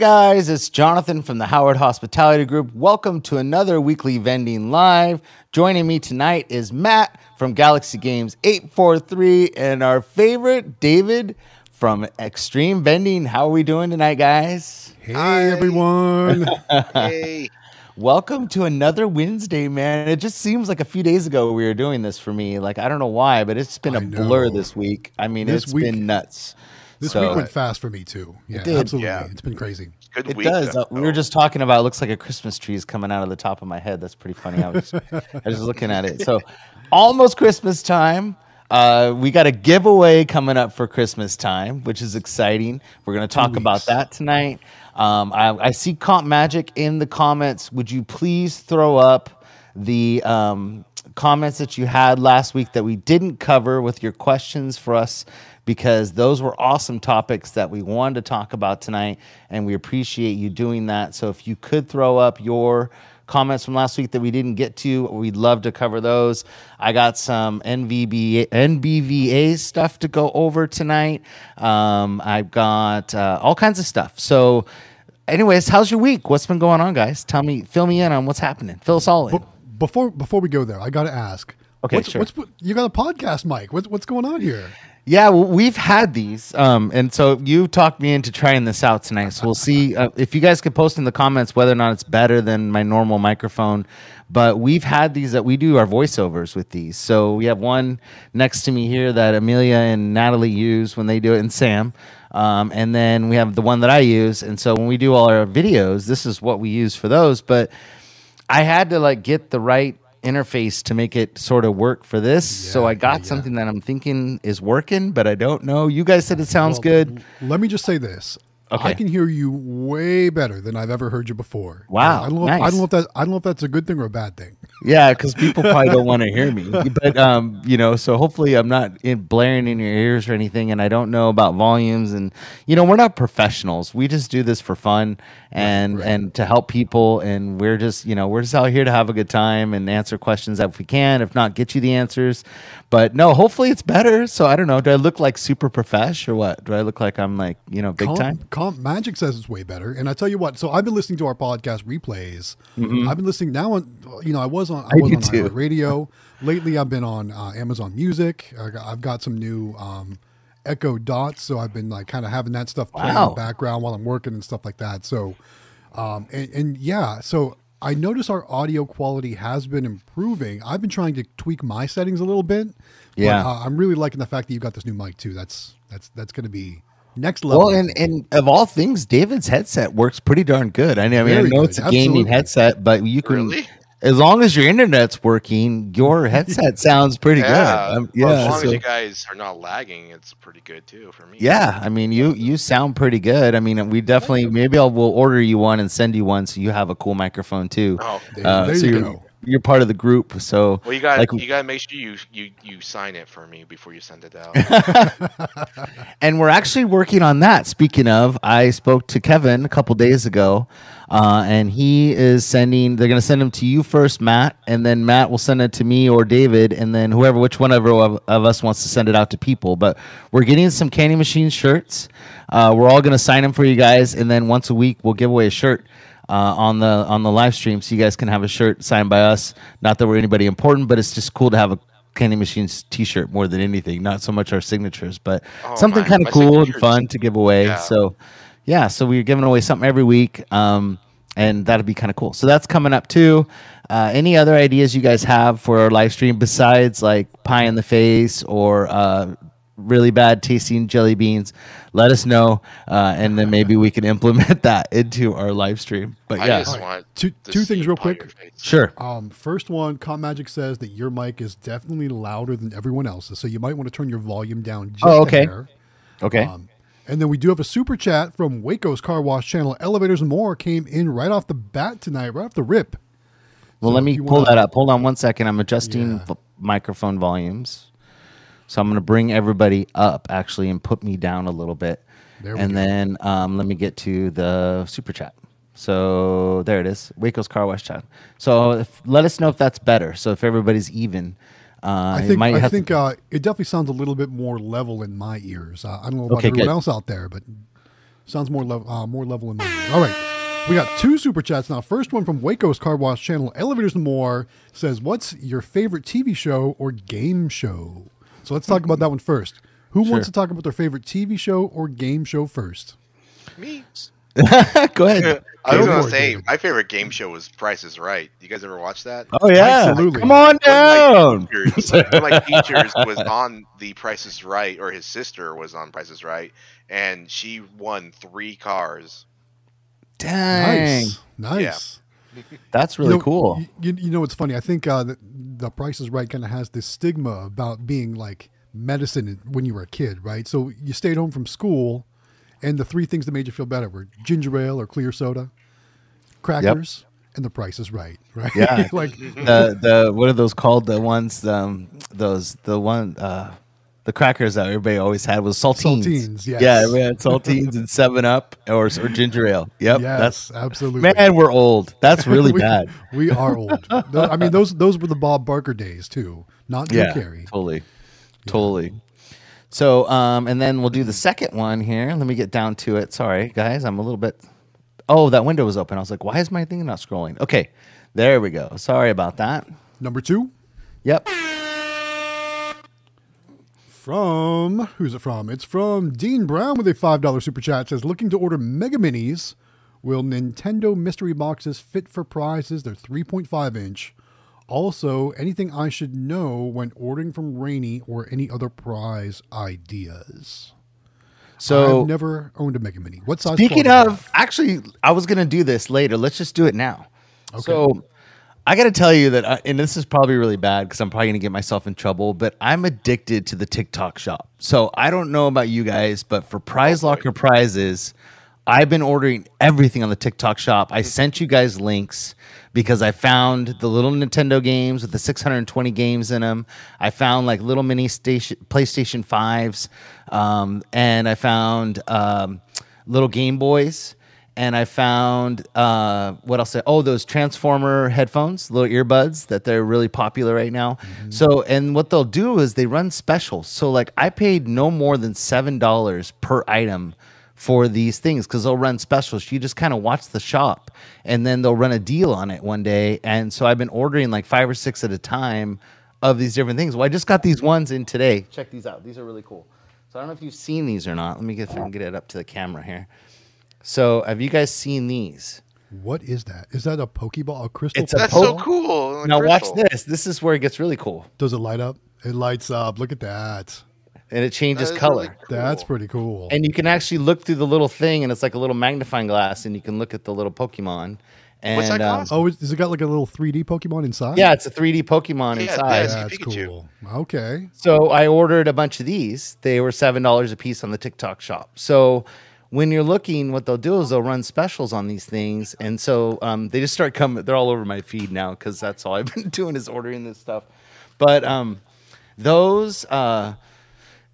guys, it's Jonathan from the Howard Hospitality Group. Welcome to another weekly vending live. Joining me tonight is Matt from Galaxy Games 843 and our favorite David from Xtreme Vending. How are we doing tonight, guys? Hey everyone. Hey, Welcome to another Wednesday, man. It just seems like a few days ago we were doing this for me. Like I don't know why, but it's been a blur this week. I mean, This it's week- been nuts. This So- week went fast for me too. Yeah, did. absolutely. Yeah. It's been crazy. good It week. does. though. Uh, we were just talking about. It looks like a Christmas tree is coming out of the top of my head. That's pretty funny. I was, I was just looking at it. So, almost Christmas time. Uh, we got a giveaway coming up for Christmas time, which is exciting. We're going to talk about that tonight. Um, I, I see Comp Magic in the comments. Would you please throw up the um, comments that you had last week that we didn't cover with your questions for us? Because those were awesome topics that we wanted to talk about tonight, and we appreciate you doing that. So, if you could throw up your comments from last week that we didn't get to, we'd love to cover those. I got some NVBA, NBVA stuff to go over tonight. Um, I've got uh, all kinds of stuff. So, anyways, how's your week? What's been going on, guys? Tell me, fill me in on what's happening. Fill us all in. Before before we go there, I got to ask. Okay, what's, sure. What's you got a podcast, Mike? What's what's going on here? Yeah, well, we've had these, um, and so you talked me into trying this out tonight. So we'll see uh, if you guys could post in the comments whether or not it's better than my normal microphone. But we've had these that we do our voiceovers with these. So we have one next to me here that Amelia and Natalie use when they do it, and Sam. Um, and then we have the one that I use. And so when we do all our videos, this is what we use for those. But I had to like get the right interface to make it sort of work for this. so I got yeah, yeah. something that I'm thinking is working, but I don't know. You guys said it sounds Well, good. Let me just say this. Okay. I can hear you way better than I've ever heard you before. Wow, I don't know. If, I don't know if that. I don't know if that's a good thing or a bad thing. Yeah, because people probably don't want to hear me. But um, you know, so hopefully I'm not in, blaring in your ears or anything. And I don't know about volumes. And you know, we're not professionals. We just do this for fun and right. and to help people. And we're just you know we're just out here to have a good time and answer questions if we can. If not, get you the answers. But no, hopefully it's better. So I don't know. Do I look like super profesh or what? Do I look like I'm like you know big time? Comp Magic says it's way better, and I tell you what. So I've been listening to our podcast replays. Mm-hmm. I've been listening now on. You know, I was on. I, I was on too. radio. Lately, I've been on uh, Amazon Music. I've got some new um, Echo Dots, so I've been like kind of having that stuff playing in the background while I'm working and stuff like that. So, um, and, and yeah, so I notice our audio quality has been improving. I've been trying to tweak my settings a little bit. but, Yeah. uh, I'm really liking the fact that you got this new mic too. That's that's that's going to be next level. Well, and, and of all things, David's headset works pretty darn good. I, mean, I mean, I know good, it's a gaming absolutely. headset, but you can, Really? as long as your internet's working, your headset sounds pretty Yeah, good. Um, well, yeah, as long so- as you guys are not lagging, it's pretty good too for me. yeah. I mean, you you sound pretty good. I mean, we definitely maybe I'll we'll order you one and send you one so you have a cool microphone too. Oh, There, Uh, there so you go. You're part of the group, so well, you got like- you got to make sure you you you sign it for me before you send it out. and we're actually working on that. Speaking of, I spoke to Kevin a couple days ago, uh, and he is sending. They're going to send them to you first, Matt, and then Matt will send it to me or David, and then whoever, which one of, of us wants to send it out to people. But we're getting some Candy Machine shirts. Uh, we're all going to sign them for you guys, and then once a week we'll give away a shirt. Uh, on the on the live stream, so you guys can have a shirt signed by us. Not that we're anybody important, but it's just cool to have a Candy Machines T-shirt more than anything. Not so much our signatures, but Oh, something kind of cool and fun to give away. Yeah. So, yeah, so we're giving away something every week, um, and that'll be kind of cool. So that's coming up too. Uh, any other ideas you guys have for our live stream besides like pie in the face or uh, really bad tasting jelly beans? Let us know, uh, and then maybe we can implement that into our live stream. But I yeah, just want Two- two things real it on your quick. sure. Um, first one, Com Magic says that your mic is definitely louder than everyone else's, so you might want to turn your volume down just Oh, okay. hair. Okay. Um, And then we do have a super chat from Waco's Car Wash Channel. Elevators and more came in right off the bat tonight, right off the rip. Well, So let me pull wanna- that up. Hold on one second. I'm adjusting Yeah. v- microphone volumes. So I'm going to bring everybody up actually and put me down a little bit. There and go. then um, let me get to the super chat. So there it is, Waco's Car Wash chat. So if, let us know if that's better. So if everybody's even, uh, I think I have to- think uh, it definitely sounds a little bit more level in my ears. Uh, I don't know about Okay, everyone good. else out there, but sounds more level uh, more level in my ears. All right. We got two super chats now. First one from Waco's Car Wash Channel, Elevators and More, says, What's your favorite TV show or game show? So let's talk about that one first. Who wants to talk about their favorite TV show or game show first? Me. Go ahead. I was Go gonna say my favorite game show was Price is Right. You guys ever watch that? Oh yeah, Absolutely. Come on One of down. my teachers, one of my teachers was on the Price is Right, or his sister was on Price is Right, and she won three cars. Dang, Nice. Nice. That's really you know, cool. You, you know, it's funny. I think uh, the, the Price is Right kind of has this stigma about being like medicine when you were a kid, right? So you stayed home from school, and the three things that made you feel better were ginger ale or clear soda, crackers, and the Price is Right, right? Yeah. like the the what are those called? The ones um those the one uh the crackers that everybody always had was saltines. Saltines, yes. Yeah, we had saltines and Seven Up or or ginger ale. Yep, yes, that's absolutely. man. We're old. That's really we, bad. We are old. I mean, those those were the Bob Barker days too, not Drew Yeah, Carey. totally, totally. So um and then we'll do the second one here. Let me get down to it. Sorry guys, I'm a little bit. Oh, that window was open. I was like, why is my thing not scrolling? Okay, there we go. Sorry about that. Number two. Yep. From who's it from? It's from Dean Brown with a five dollar super chat. Says looking to order Mega Minis. Will Nintendo mystery boxes fit for prizes? They're three point five inch. Also, anything I should know when ordering from Rainy or any other prize ideas? So I've never owned a Mega Mini. What size? Speaking closet do you of, actually, I was gonna do this later. Let's just do it now. Okay. So, I got to tell you that, I, and this is probably really bad because I'm probably gonna get myself in trouble. But I'm addicted to the TikTok shop. So I don't know about you guys, but for Prize Locker prizes, I've been ordering everything on the TikTok shop. I sent you guys links because I found the little Nintendo games with the 620 games in them. I found like little mini station PlayStation 5s, um, and I found um, little Game Boys. And I found uh, what else? Oh, those Transformer headphones, little earbuds that they're really popular right now. So, and what they'll do is they run specials. So, like, I paid no more than seven dollars per item for these things because they'll run specials. You just kind of watch the shop and then they'll run a deal on it one day. And so I've been ordering like five or six at a time of these different things. Well, I just got these ones in today. Check these out. These are really cool. So I don't know if you've seen these or not. Let me get if I can get it up to the camera here. So have you guys seen these? What is that? Is that a Pokeball? A crystal? It's a That's po- so cool. now watch Crystal. this. This is where it gets really cool. Does it light up? It lights up. Look at that. And it changes That is color. really cool. That's pretty cool. And you can actually look through the little thing and it's like a little magnifying glass and you can look at the little Pokemon. And What's that um, cost? oh, is, has it got like a little 3D Pokemon inside? yeah, it's a 3D Pokemon Yeah, inside. yes. That's Pikachu. cool. Okay. So I ordered a bunch of these. They were seven dollars a piece on the TikTok shop. So when you're looking, what they'll do is they'll run specials on these things, and so um, they just start coming. They're all over my feed now because that's all I've been doing is ordering this stuff. But um, those uh,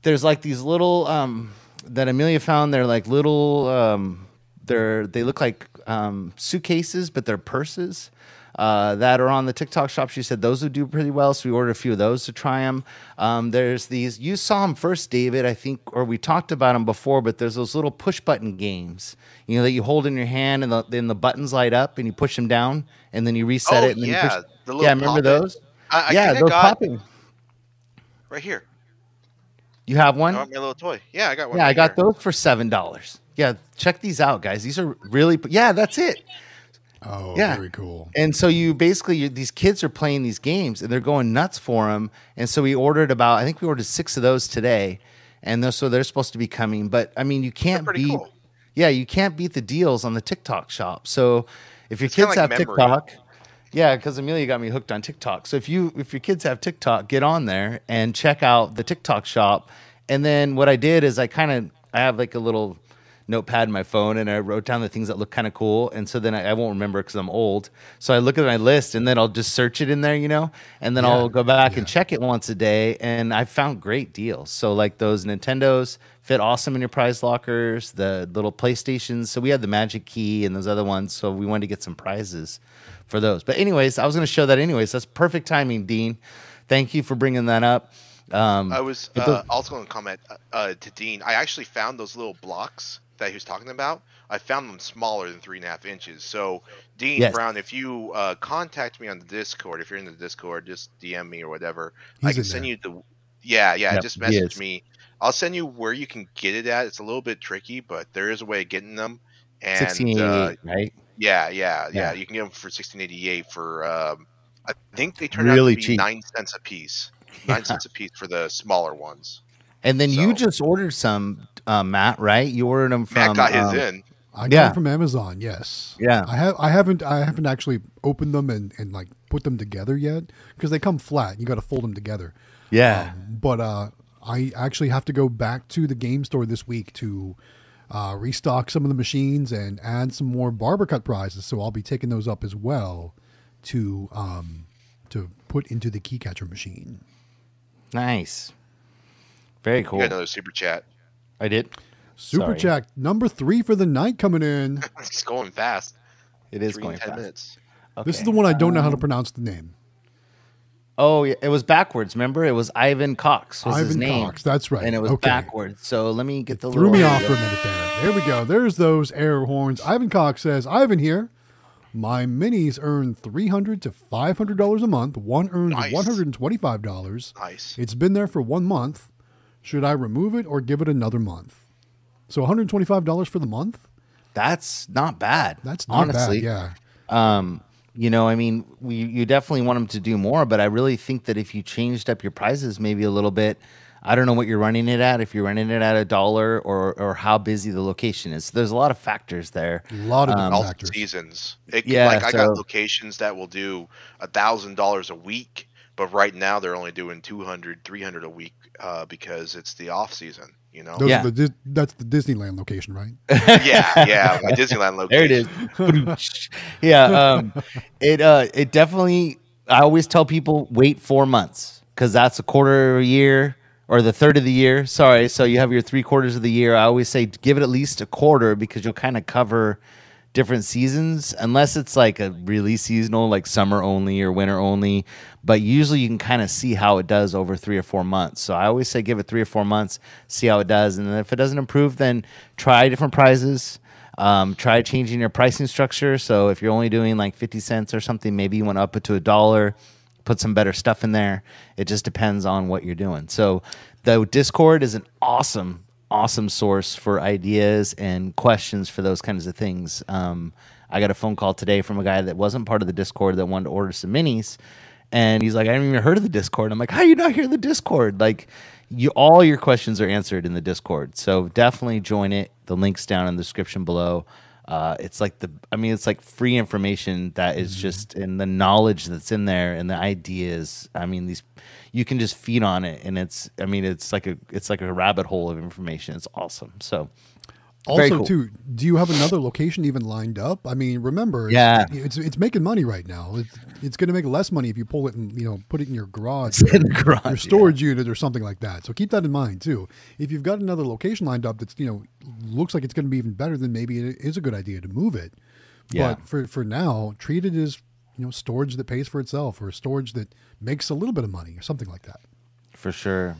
there's like these little um, that Amelia found. They're like little. Um, they're they look like um, suitcases, but they're purses uh, that are on the TikTok shop. She said those would do pretty well, so we ordered a few of those to try them. Um, there's these. You saw them first, David, I think, or we talked about them before. But there's those little push button games, you know, that you hold in your hand and the, then the buttons light up and you push them down and then you reset Oh, it. And then yeah, you push, the little yeah, remember those? I, I yeah, those got popping. right here. You have one? I my little toy. Yeah, I got one. Yeah, I got here. those for seven dollars. Yeah, check these out, guys. These are really yeah, that's it. Oh, Yeah. very cool. And so you basically you, these kids are playing these games and they're going nuts for them. And so we ordered about I think we ordered six of those today, and they're, so they're supposed to be coming. But I mean, you can't beat cool. yeah, you can't beat the deals on the TikTok shop. So if your It's kids like have memory. TikTok. Yeah, because Amelia got me hooked on TikTok. So if you if your kids have TikTok, get on there and check out the TikTok shop. And then what I did is I kind of I have like a little notepad in my phone and I wrote down the things that look kind of cool. And so then I, I won't remember because I'm old. So I look at my list and then I'll just search it in there, you know, and then Yeah, I'll go back yeah. and check it once a day. And I found great deals. So like those Nintendos fit awesome in your prize lockers, the little PlayStations. So we had the Magic Key and those other ones. So we wanted to get some prizes for those. But anyways, I was going to show that anyways. That's perfect timing, Dean. Thank you for bringing that up. Um, I was uh, does- also going to comment uh, to Dean. I actually found those little blocks that he was talking about. I found them smaller than three and a half inches. So, Dean Yes. Brown, if you uh, contact me on the Discord, if you're in the Discord, just DM me or whatever. He's I can send there. you the. Yeah, yeah. Yep, just message me. I'll send you where you can get it at. It's a little bit tricky, but there is a way of getting them. And uh, 1688, right? yeah, yeah, yeah, Yeah. You can get them for 1688 for. Um, I think they turn Really out to be cheap. nine cents a piece. Nine cents a piece for the smaller ones. And then you just ordered some, uh, Matt, right? You ordered them from. Matt got his um, in. I got Yeah. it from Amazon. Yes. Yeah. I have. I haven't. I haven't actually opened them and, and like put them together yet because they come flat. You got to fold them together. Yeah. Um, but uh, I actually have to go back to the game store this week to uh, restock some of the machines and add some more barber cut prizes. So I'll be taking those up as well to um, to put into the key catcher machine. nice. Very You cool. got another super chat. I did. Super Sorry. chat number three for the night coming in. It's going fast. It is Three going ten fast. minutes. This is the one I don't know how to um, pronounce the name. Oh, yeah, it was backwards. Remember, it was Ivan Cox. Was his Ivan name, Cox. That's right. and it was Okay. backwards. So let me get the Threw me off for a minute there. There we go. There's those air horns. Ivan Cox says, Ivan here. My minis earn three hundred to five hundred dollars a month. One earns Nice. one hundred and twenty-five dollars. Nice. It's been there for one month. Should I remove it or give it another month? So one hundred twenty-five dollars for the month. That's not bad. That's not honestly. bad. Yeah. Um, you know, I mean, we you definitely want them to do more, but I really think that if you changed up your prices maybe a little bit, I don't know what you're running it at. If you're running it at a dollar or or how busy the location is, there's a lot of factors there. A lot of Um, All factors. seasons. It, Yeah, like I got locations that will do a thousand dollars a week, but right now they're only doing 200, 300 a week uh, because it's the off season. You know. Those Yeah. are the that's the Disneyland location, right? yeah, yeah. My Disneyland location. There it is. yeah, um, it uh, it definitely. I always tell people wait four months because that's a quarter of a year or the third of the year. Sorry, so you have your three quarters of the year. I always say give it at least a quarter because you'll kind of cover different seasons unless it's like a really seasonal like summer only or winter only. But usually you can kind of see how it does over three or four months. So i always say give it three or four months see how it does. And if it doesn't improve then try different prizes um, try changing your pricing structure. So if you're only doing like 50 cents or something maybe you want to up it to a dollar put some better stuff in there. It just depends on what you're doing. So the discord is an awesome awesome source for ideas and questions for those kinds of things. Um, I got a phone call today from a guy that wasn't part of the Discord that wanted to order some minis, and he's like, "I haven't even heard of the Discord." I'm like, "How you not hear the Discord?" Like, you all your questions are answered in the Discord, so definitely join it. The links down in the description below. Uh, it's like the, I mean, it's like free information that is just in the knowledge that's in there and the ideas. I mean, these you can just feed on it, and it's, I mean, it's like a, it's like a rabbit hole of information. It's awesome. So, Also, cool. too, do you have another location even lined up? I mean, remember, Yeah. it's it's making money right now. It's, it's going to make less money if you pull it and you know put it in your garage, in the garage, your yeah. storage unit, or something like that. So keep that in mind too. If you've got another location lined up that's you know looks like it's going to be even better, then maybe it is a good idea to move it. Yeah. But for for now, treat it as you know storage that pays for itself, or storage that makes a little bit of money, or something like that. For sure.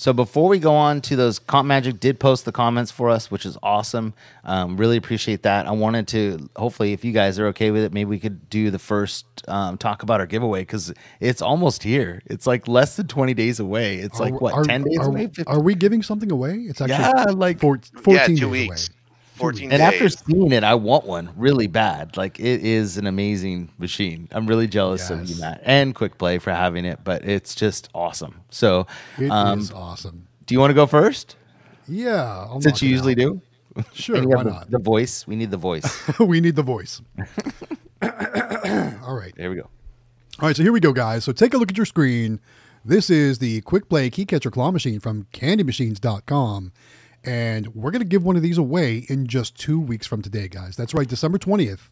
So before we go on to those, Comp Magic did post the comments for us, which is awesome. Um, really appreciate that. I wanted to, hopefully, if you guys are okay with it, maybe we could do the first um, talk about our giveaway because it's almost here. It's like less than 20 days away. It's like, what, are- 10 days are, away? 15? Are we giving something away? It's actually Yeah, like- four, 14 yeah, two days weeks. away. 14 and days. after seeing it, I want one really bad. Like it is an amazing machine. I'm really jealous of you, Matt, and Quick Play for having it, but it's just awesome. So, It is um, awesome. do you want to go first? Yeah, I'll Since you usually out. do. Sure, why the, not? the voice. We need the voice. we need the voice. All right. there we go. All right, so here we go, guys. So take a look at your screen. This is the Quick Play Key Catcher Claw Machine from CandyMachines.com. And we're going to give one of these away in just two weeks from today, guys. That's right, December 20th.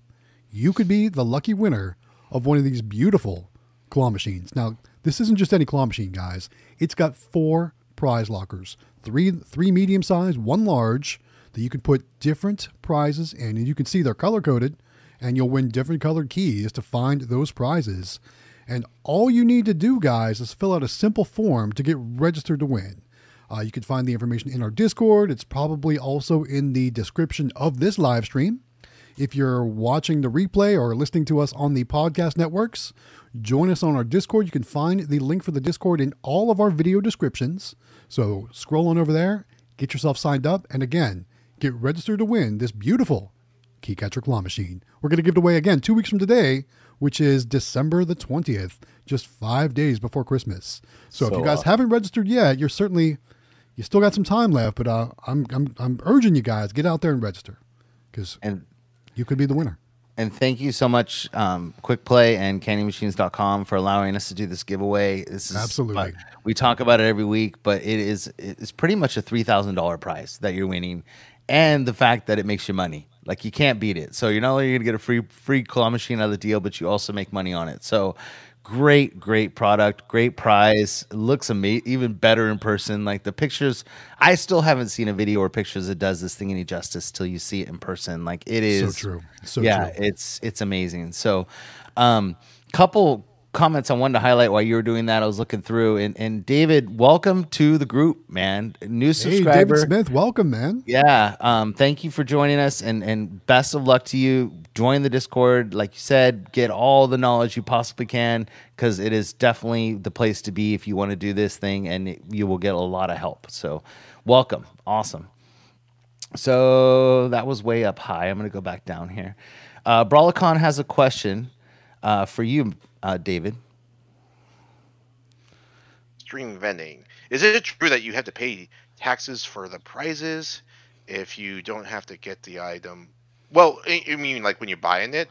You could be the lucky winner of one of these beautiful claw machines. Now, this isn't just any claw machine, guys. It's got four prize lockers three, three medium size, one large that you can put different prizes in. And you can see they're color coded, and you'll win different colored keys to find those prizes. And all you need to do, guys, is fill out a simple form to get registered to win. Uh, you can find the information in our Discord. It's probably also in the description of this live stream. If you're watching the replay or listening to us on the podcast networks, join us on our Discord. You can find the link for the Discord in all of our video descriptions. So scroll on over there, get yourself signed up, and again, get registered to win this beautiful Key Catcher Claw Machine. We're going to give it away again two weeks from today, which is December the 20th, just five days before Christmas. So, if you guys awesome. haven't registered yet, you're certainly you still got some time left, but uh, I'm, I'm I'm urging you guys get out there and register because And you could be the winner. and thank you so much, um, Quick Play and CandyMachines.com for allowing us to do this giveaway. This is Absolutely. fun. We talk about it every week, but it is it's pretty much a three thousand dollar prize that you're winning, and the fact that it makes you money. Like you can't beat it. So you're not only gonna get a free free claw machine out of the deal, but you also make money on it. So great, great product, great prize. It looks amazing, even better in person. Like the pictures, I still haven't seen a video or pictures that does this thing any justice till you see it in person. Like it is so true. So yeah, true. it's it's amazing. So, um, couple comments I wanted to highlight while you were doing that. I was looking through, and and David, welcome to the group, man. New Hey, subscriber. David Smith, welcome, man. Yeah. Um, thank you for joining us and, and best of luck to you. Join the Discord. Like you said, get all the knowledge you possibly can because it is definitely the place to be if you want to do this thing and it- you will get a lot of help. So, welcome. Awesome. So, that was way up high. I'm going to go back down here. Uh, Brawlicon has a question uh, for you, uh, David. Stream vending. Is it true that you have to pay taxes for the prizes if you don't have to get the item? Well, I mean, like when you're buying it,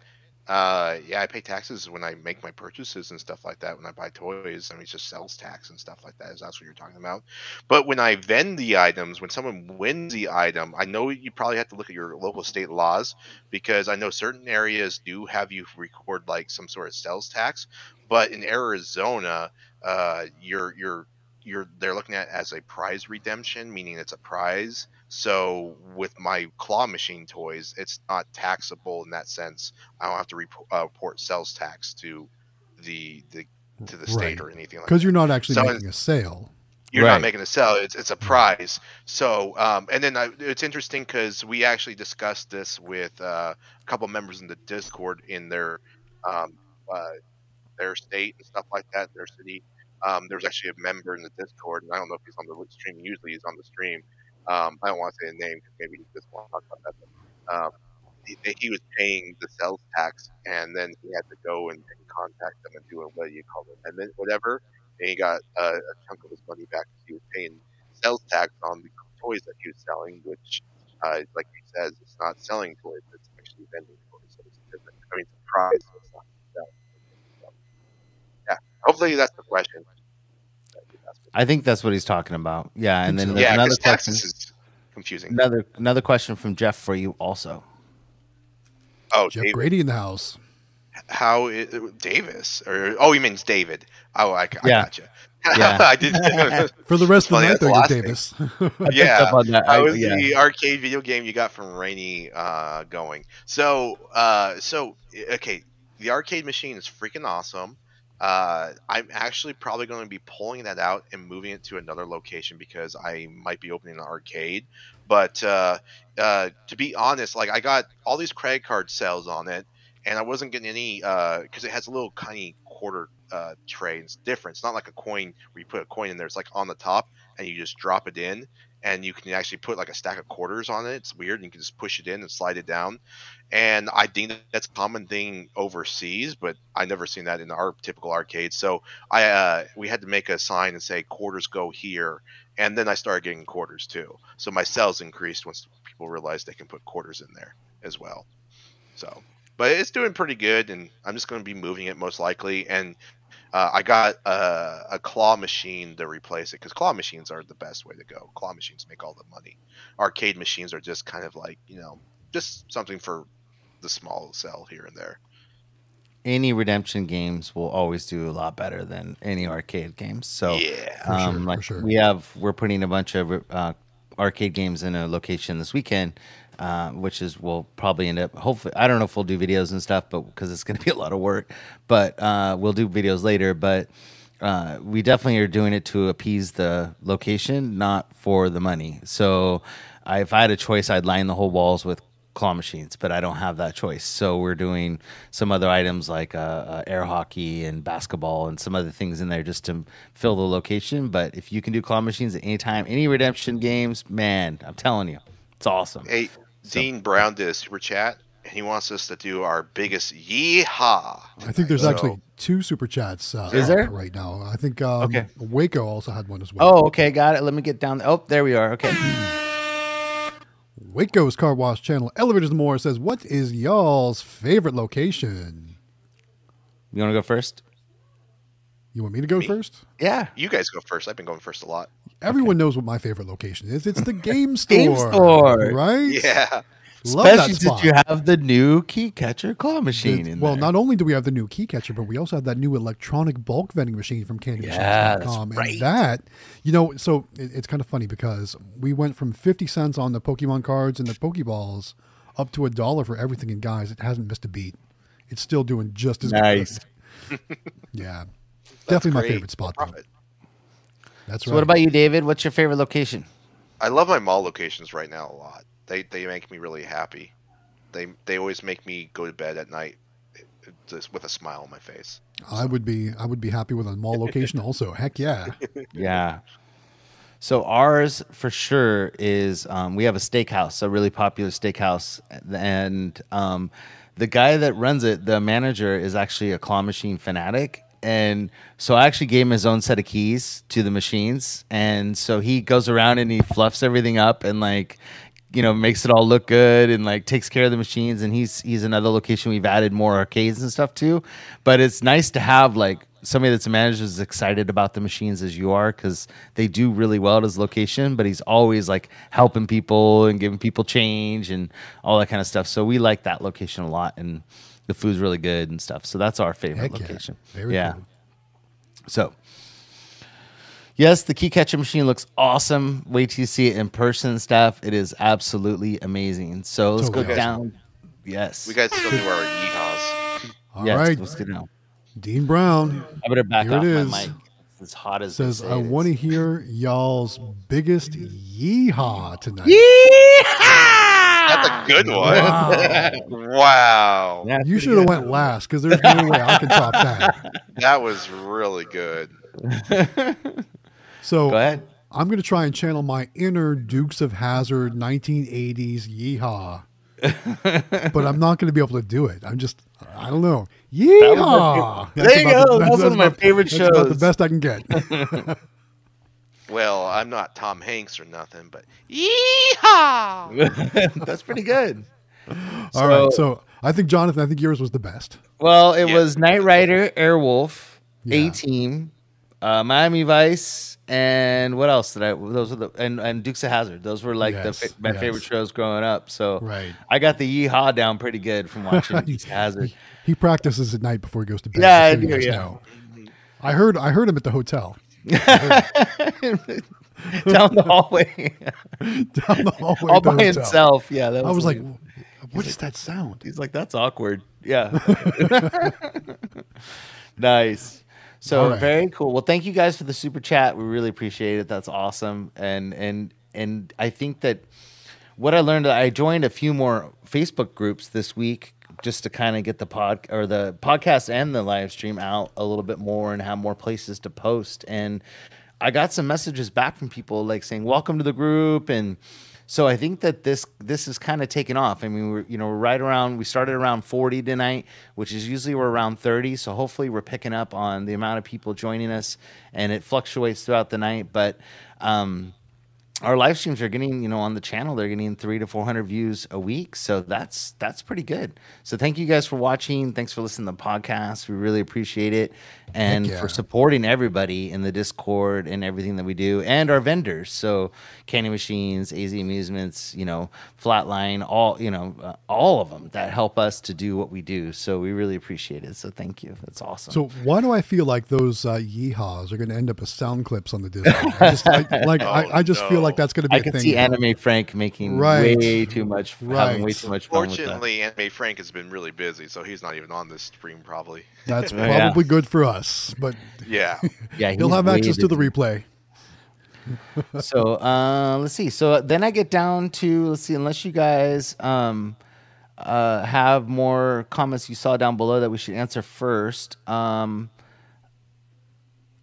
uh, yeah, I pay taxes when I make my purchases and stuff like that. When I buy toys, I mean, it's just sales tax and stuff like that. Is that's what you're talking about? But when I vend the items, when someone wins the item, I know you probably have to look at your local state laws because I know certain areas do have you record like some sort of sales tax, but in Arizona, uh, you're you're you're they're looking at as a prize redemption, meaning it's a prize. So with my claw machine toys, it's not taxable in that sense. I don't have to report, uh, report sales tax to the the to the state Right. or anything like that. Because you're not actually So- making a sale. you're Right. not making a sale. it's it's a prize so um, and then I, it's interesting because we actually discussed this with uh, a couple members in the discord in their um, uh, their state and stuff like that their city um, there was actually a member in the discord and i don't know if he's on the stream usually he's on the stream um, i don't want to say a name because maybe he just want to talk about that but, um, he, he was paying the sales tax and then he had to go and, and contact them and do a what do you call it amendment whatever and he got uh, a chunk of his money back. He was paying sales tax on the toys that he was selling, which, uh, like he says, it's not selling toys; it's actually vending toys. So it's different. I mean, a selling. So, yeah, hopefully that's the question. I think that's what he's talking about. Yeah. And then Yeah, another question. taxes is confusing. Another another question from Jeff for you also. Oh, Jeff David, Grady in the house. how Davis? Or oh, he means David. Oh, I, I Yeah. gotcha. Yeah. I did. For the rest Funny, of the that's night, the though, last Davis. yeah. up on that. I- was yeah. the arcade video game you got from Rainy uh, going? So, uh, so okay, the arcade machine is freaking awesome. Uh, I'm actually probably going to be pulling that out and moving it to another location because I might be opening an arcade. But uh, uh, to be honest, like I got all these credit card sales on it, and I wasn't getting any because it has a little tiny quarter uh, tray. It's different. It's not like a coin where you put a coin in there. It's like on the top, and you just drop it in, and you can actually put like a stack of quarters on it. It's weird. You can just push it in and slide it down. And I think that's a common thing overseas, but I never seen that in our typical arcade. So I uh, we had to make a sign and say quarters go here, and then I started getting quarters too. So my sales increased once people realized they can put quarters in there as well. So, but it's doing pretty good, and I'm just going to be moving it most likely. And Uh, I got a, a claw machine to replace it because claw machines are the best way to go. Claw machines make all the money. Arcade machines are just kind of like you know just something for the small sell here and there. Any redemption games will always do a lot better than any arcade games. So yeah, For sure, um, for like sure. we have, we're putting a bunch of uh, arcade games in a location this weekend, uh, which is we'll probably end up. Hopefully, I don't know if we'll do videos and stuff, but because it's going to be a lot of work, but uh, we'll do videos later. But uh, we definitely are doing it to appease the location, not for the money. So, I, if I had a choice, I'd line the whole walls with claw machines, but I don't have that choice. So we're doing some other items like uh, uh, air hockey and basketball and some other things in there just to fill the location. But if you can do claw machines at any time, any redemption games, man, I'm telling you, it's awesome. Hey, Dean Brown did a super chat, and he wants us to do our biggest yeehaw. I think there's So- actually two super chats. Uh, Is there? right now? I think um, Okay. Waco also had one as well. Oh, okay, got it. Let me get down. Oh, there we are. Okay. Waco's Car Wash channel, Elevators and More says, "What is y'all's favorite location?" You want to go first? You want me to go Me? first? Yeah. You guys go first. I've been going first a lot. Everyone knows what my favorite location is. It's the game store. Game store. right? Yeah, Love that Especially spot. since you have the new key catcher claw machine The- in well, there. not only do we have the new key catcher, but we also have that new electronic bulk vending machine from Yeah, CandyMachines.com. that's right. And that, you know, so it, it's kind of funny because we went from 50 cents on the Pokemon cards and the Pokeballs up to a dollar for everything. And guys, it hasn't missed a beat. It's still doing just as Nice. good. Yeah. That's Definitely my favorite spot. Though. Profit. That's So right. what about you, David? What's your favorite location? I love my mall locations right now a lot. They they make me really happy. They they always make me go to bed at night just with a smile on my face. I would be I would be happy with a mall location also. Heck yeah. Yeah. So ours for sure is um, we have a steakhouse, a really popular steakhouse, and um, the guy that runs it, the manager, is actually a claw machine fanatic. And so I actually gave him his own set of keys to the machines, and so he goes around and he fluffs everything up and like, you know, makes it all look good and like takes care of the machines. And he's he's another location we've added more arcades and stuff to. But it's nice to have like somebody that's a manager is excited about the machines as you are because they do really well at his location. But he's always like helping people and giving people change and all that kind of stuff. So we like that location a lot, and the food's really good and stuff. So that's our favorite Heck yeah. location. Very yeah. cool. So, yes, the key catcher machine looks awesome. Wait till you see it in person and stuff. It is absolutely amazing. So let's Totally go awesome. down. Yes. We guys still do our yeehaws. All yes, right, Let's get down. Dean Brown I better back Here off it my is. mic. It's as hot as says, "I want to hear y'all's biggest yeehaw tonight." That's a good one. wow. Yeah, You should have good. went last because there's no way I can top that. That was really good. So Go ahead. I'm going to try and channel my inner Dukes of Hazzard 1980s yeehaw, but I'm not going to be able to do it. I'm just, I don't know. Yeehaw! There you about go. That's one of my about- favorite that's about the best I can get. Well, I'm not Tom Hanks or nothing, but yeehaw! That's pretty good. All right. So I think, Jonathan, I think yours was the best. Well, it Yeah. was Knight Rider, Airwolf, Yeah. A Team, uh, Miami Vice, and what else did I? Those were the and, and Dukes of Hazzard. Those were like Yes, the my yes. favorite shows growing up. So Right. I got the yeehaw down pretty good from watching Dukes of Hazzard. He practices at night before he goes to bed. Yeah, just I do, yeah. know. I heard, I heard him at the hotel down the hallway, down the hallway. all by hotel. himself. Yeah, that I was like, hilarious. "What is that sound?" He's like, that's awkward. Yeah. nice. So right. very cool. Well, thank you guys for the super chat. We really appreciate it. That's awesome. And and and I think that what I learned, I joined a few more Facebook groups this week just to kind of get the pod or the podcast and the live stream out a little bit more and have more places to post. And I got some messages back from people like saying, "Welcome to the group," and so I think that this this is kind of taken off. I mean, we're you know we're right around. We started around forty tonight, which is usually we're around thirty. So hopefully we're picking up on the amount of people joining us, and it fluctuates throughout the night. But um, our live streams are getting, you know, on the channel, they're getting three to 400 views a week. So that's, that's pretty good. So thank you guys for watching. Thanks for listening to the podcast. We really appreciate it. And yeah. for supporting everybody in the Discord and everything that we do and our vendors. So Candy Machines, AZ Amusements, you know, Flatline, all, you know, uh, all of them that help us to do what we do. So we really appreciate it. So thank you. That's awesome. So why do I feel like those uh, yeehaws are going to end up as sound clips on the Discord? I just, I, like, Oh, I, I just feel no. Like that's going to be I a can thing. see Anime Frank making Right. way too much, having way Right. too much fun. Fortunately, Anime Frank has been really busy, so he's not even on this stream probably. That's Yeah. probably good for us, but Yeah. Yeah, he'll have way access to the replay. so uh, let's see. So then I get down to let's see. Unless you guys um, uh, have more comments you saw down below that we should answer first. Um,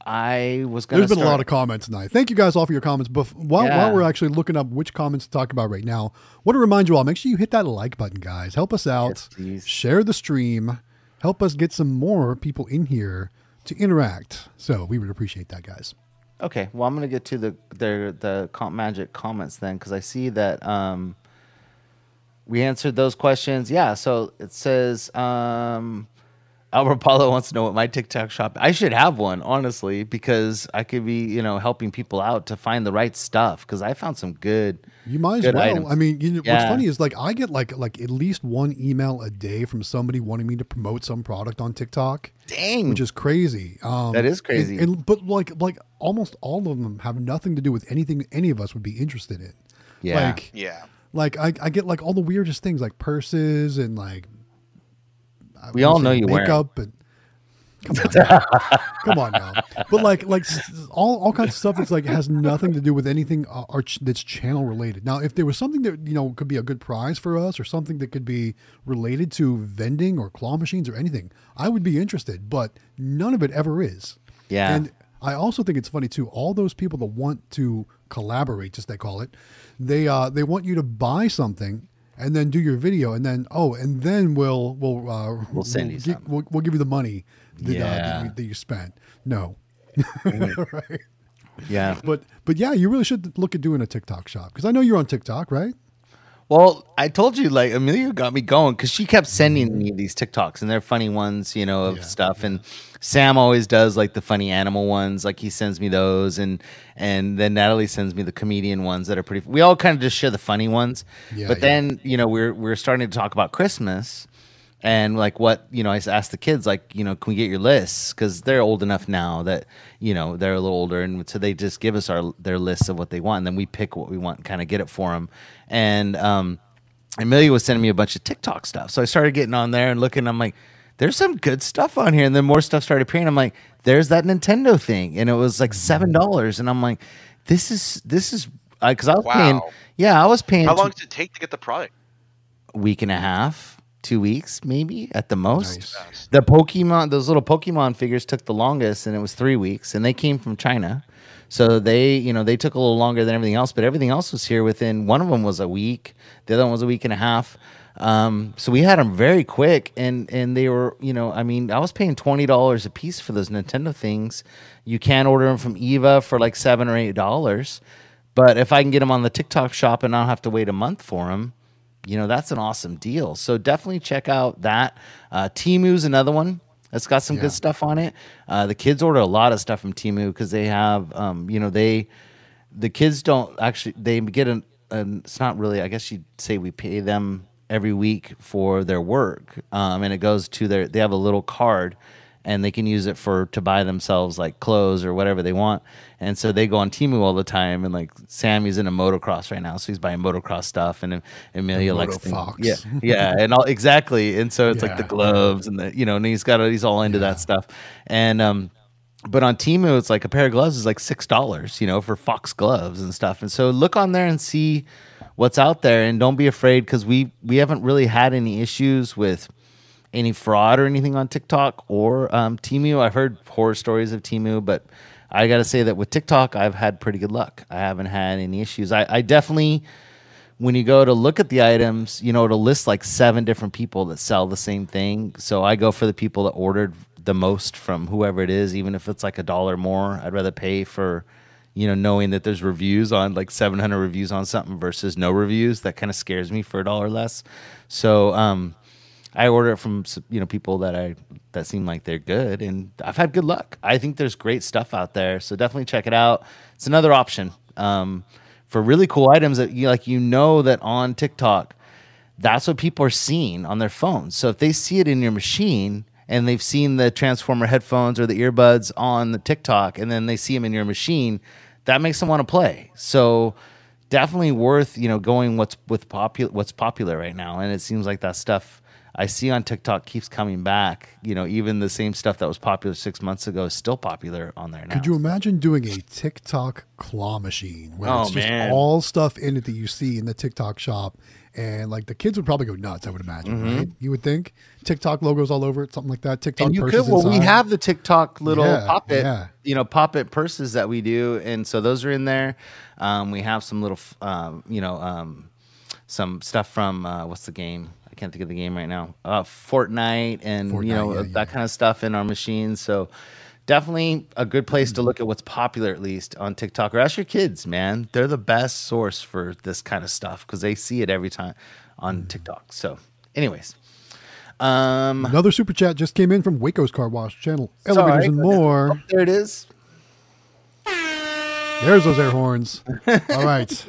I was going to. There's been a lot of comments tonight. Thank you guys all for your comments. But while, Yeah. while we're actually looking up which comments to talk about right now, want to remind you all make sure you hit that like button, guys. Help us out. Yes. Share the stream. Help us get some more people in here to interact. So we would appreciate that, guys. Okay, well, I'm gonna get to the the the comp magic comments then because I see that um, we answered those questions. Yeah, so it says um, Albert Paulo wants to know what my TikTok shop. I should have one honestly because I could be you know helping people out to find the right stuff because I found some good. You might as well. items. I mean, you know, what's funny is like I get like like at least one email a day from somebody wanting me to promote some product on TikTok. Dang, which is crazy. Um, That is and- crazy. And, but like like almost all of them have nothing to do with anything any of us would be interested in. Yeah. Like Yeah. like I, I get like all the weirdest things like purses and like I We all know you wear makeup and come on now. come on now but like like all, all kinds of stuff that's like has nothing to do with anything uh, ch- that's channel related now if there was something that you know could be a good prize for us or something that could be related to vending or claw machines or anything i would be interested but none of it ever is Yeah. and i also think it's funny too all those people that want to collaborate just they call it they uh they want you to buy something and then do your video and then oh and then we'll we'll uh We'll send you gi- we'll, we'll give you the money that, uh, that, you, that you spent. No. Right. Yeah. but but yeah you really should look at doing a tiktok shop because i know you're on tiktok right Well, I told you, like Amelia got me going because she kept sending mm-hmm. me these TikToks, and they're funny ones, you know, of Yeah, stuff. And Sam always does like the funny animal ones, like he sends me those, and and then Natalie sends me the comedian ones that are pretty. We all kind of just share the funny ones, Yeah, but yeah. then you know we're we're starting to talk about Christmas. And like what you know, I asked the kids like you know, can we get your lists because they're old enough now that you know they're a little older, and so they just give us our their lists of what they want, and then we pick what we want, and kind of get it for them. And um, Amelia was sending me a bunch of TikTok stuff, so I started getting on there and looking. I'm like, there's some good stuff on here, and then more stuff started appearing. I'm like, there's that Nintendo thing, and it was like seven dollars, and I'm like, this is this is because I was Wow. paying, yeah, I was paying How long does it take to get the product? week and a half, two weeks maybe at the most. Nice. The Pokemon, those little Pokemon figures took the longest, and it was three weeks, and they came from China. So they, you know, they took a little longer than everything else, but everything else was here within. One of them was a week, the other one was a week and a half. Um, so we had them very quick, and and they were, you know, I mean, I was paying twenty dollars a piece for those Nintendo things. You can order them from Eva for like seven or eight dollars, but if I can get them on the TikTok shop and not have to wait a month for them, you know that's an awesome deal. So definitely check out that. Uh, Temu's another one that's got some Yeah. good stuff on it. Uh, the kids order a lot of stuff from Temu because they have um, you know they the kids don't actually they get an, an it's not really i guess you'd say we pay them every week for their work. Um, and it goes to their they have a little card and they can use it for to buy themselves like clothes or whatever they want and so they go on Temu all the time and like Sammy's in a motocross right now so he's buying motocross stuff and Amelia likes things- Fox. yeah yeah and all exactly and so it's like the gloves and the you know and he's got a, he's all into Yeah. that stuff and um but on Temu, it's like a pair of gloves is like six dollars, you know, for Fox gloves and stuff. And so look on there and see what's out there, and don't be afraid because we we haven't really had any issues with any fraud or anything on TikTok or um, Temu. I've heard horror stories of Temu, but I got to say that with TikTok, I've had pretty good luck. I haven't had any issues. I, I definitely when you go to look at the items, you know, it'll list like seven different people that sell the same thing. So I go for the people that ordered the most from whoever it is, even if it's like a dollar more. I'd rather pay for, you know, knowing that there's reviews on like 700 reviews on something versus no reviews, that kind of scares me for a dollar less. So, um, I order it from you know people that I that seem like they're good, and I've had good luck. I think there's great stuff out there, so definitely check it out. It's another option um, for really cool items that you like. You know that on TikTok, that's what people are seeing on their phones. So if they see it in your machine and they've seen the transformer headphones or the earbuds on the TikTok, and then they see them in your machine, that makes them want to play. So definitely worth you know going what's with popular what's popular right now, and it seems like that stuff. I see on TikTok keeps coming back. You know, even the same stuff that was popular six months ago is still popular on there now. Could you imagine doing a TikTok claw machine where Oh, it's just man. all stuff in it that you see in the TikTok shop? And like the kids would probably go nuts, I would imagine, right? You would think TikTok logos all over it, something like that. TikTok Mm-hmm. and you purses could well we have the tiktok little Yeah, pop it yeah. you know pop it purses that we do and so those are in there um, we have some little um, you know um, some stuff from uh, what's the game i can't think of the game right now uh, fortnite and you know yeah, that yeah. kind of stuff in our machines so definitely a good place to look at what's popular at least on tiktok or ask your kids man they're the best source for this kind of stuff because they see it every time on Mm. tiktok so anyways um Another super chat just came in from Waco's Car Wash channel. Elevators and more. there it is There's those air horns. All right.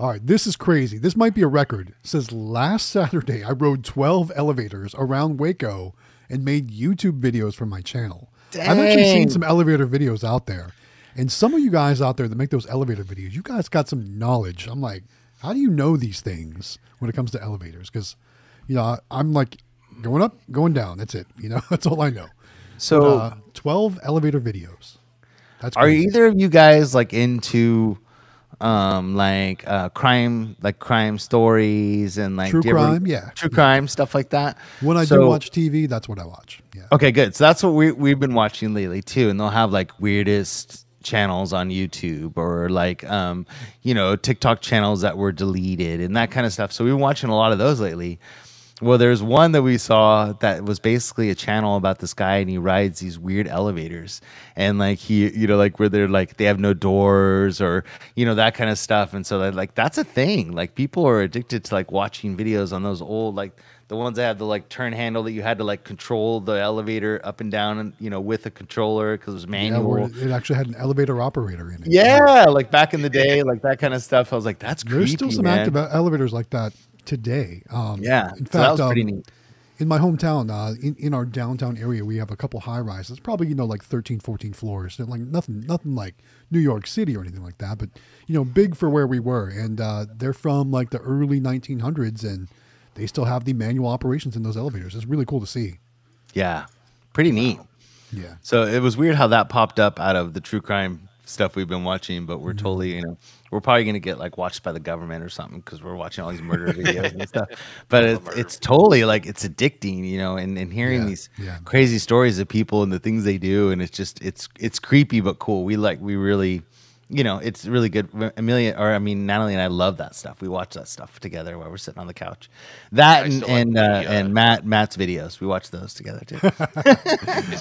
All right. This is crazy. This might be a record. It says last Saturday I rode 12 elevators around Waco and made YouTube videos for my channel. I've actually seen some elevator videos out there. And some of you guys out there that make those elevator videos, you guys got some knowledge. I'm like, how do you know these things when it comes to elevators? Because, you know, I'm like going up, going down. That's it. You know, that's all I know. So, Uh, 12 elevator videos. That's are either of you guys like into um like uh crime like crime stories and like True you ever- crime? Yeah. true crime stuff like that When I do watch TV, that's what I watch. Yeah. okay good so that's what we, we've been watching lately too and they'll have like weirdest channels on youtube or like um you know tiktok channels that were deleted and that kind of stuff so we've been watching a lot of those lately Well, there's one that we saw that was basically a channel about this guy, and he rides these weird elevators, and like he, you know, like where they're like they have no doors or you know that kind of stuff, and so that like that's a thing. Like people are addicted to like watching videos on those old like the ones that have the like turn handle that you had to like control the elevator up and down, and you know with a controller because it was manual. where it actually had an elevator operator in it. Yeah, like back in the day, like that kind of stuff. I was like, that's creepy, There's still some man. active elevators like that today. Um, Yeah, In so that fact, was pretty um, neat. in my hometown, uh, in, in our downtown area, we have a couple high rises, probably, you know, like 13, 14 floors. They're like nothing, nothing like New York City or anything like that, but, you know, big for where we were. And uh, they're from like the early 1900s and they still have the manual operations in those elevators. It's really cool to see. Yeah, pretty neat. Yeah. So it was weird how that popped up out of the true crime stuff we've been watching, but we're totally, you know, we're probably gonna get like watched by the government or something because we're watching all these murder videos and stuff. But it's it's totally like it's addicting, you know, and, and hearing Yeah, these yeah. crazy stories of people and the things they do, and it's just it's it's creepy but cool. We like we really. You know, it's really good. Amelia, or I mean, Natalie and I love that stuff. We watch that stuff together while we're sitting on the couch. That I and like and, the, uh, uh, and Matt Matt's videos. We watch those together too.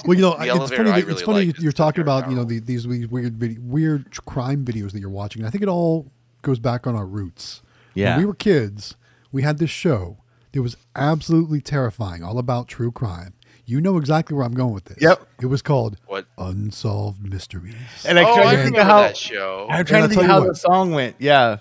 Well, you know, The it's funny. Really it's funny you're talking Terrace about you know the, these weird weird, weird crime videos that you're watching. I think it all goes back on our roots. Yeah. when we were kids, we had this show that was absolutely terrifying, all about true crime. You know exactly where I'm going with this. Yep. It was called What? Unsolved Mysteries. And I oh, tried to think remember of how that show. I'm trying I'll to tell think you how what. the song went. Yeah,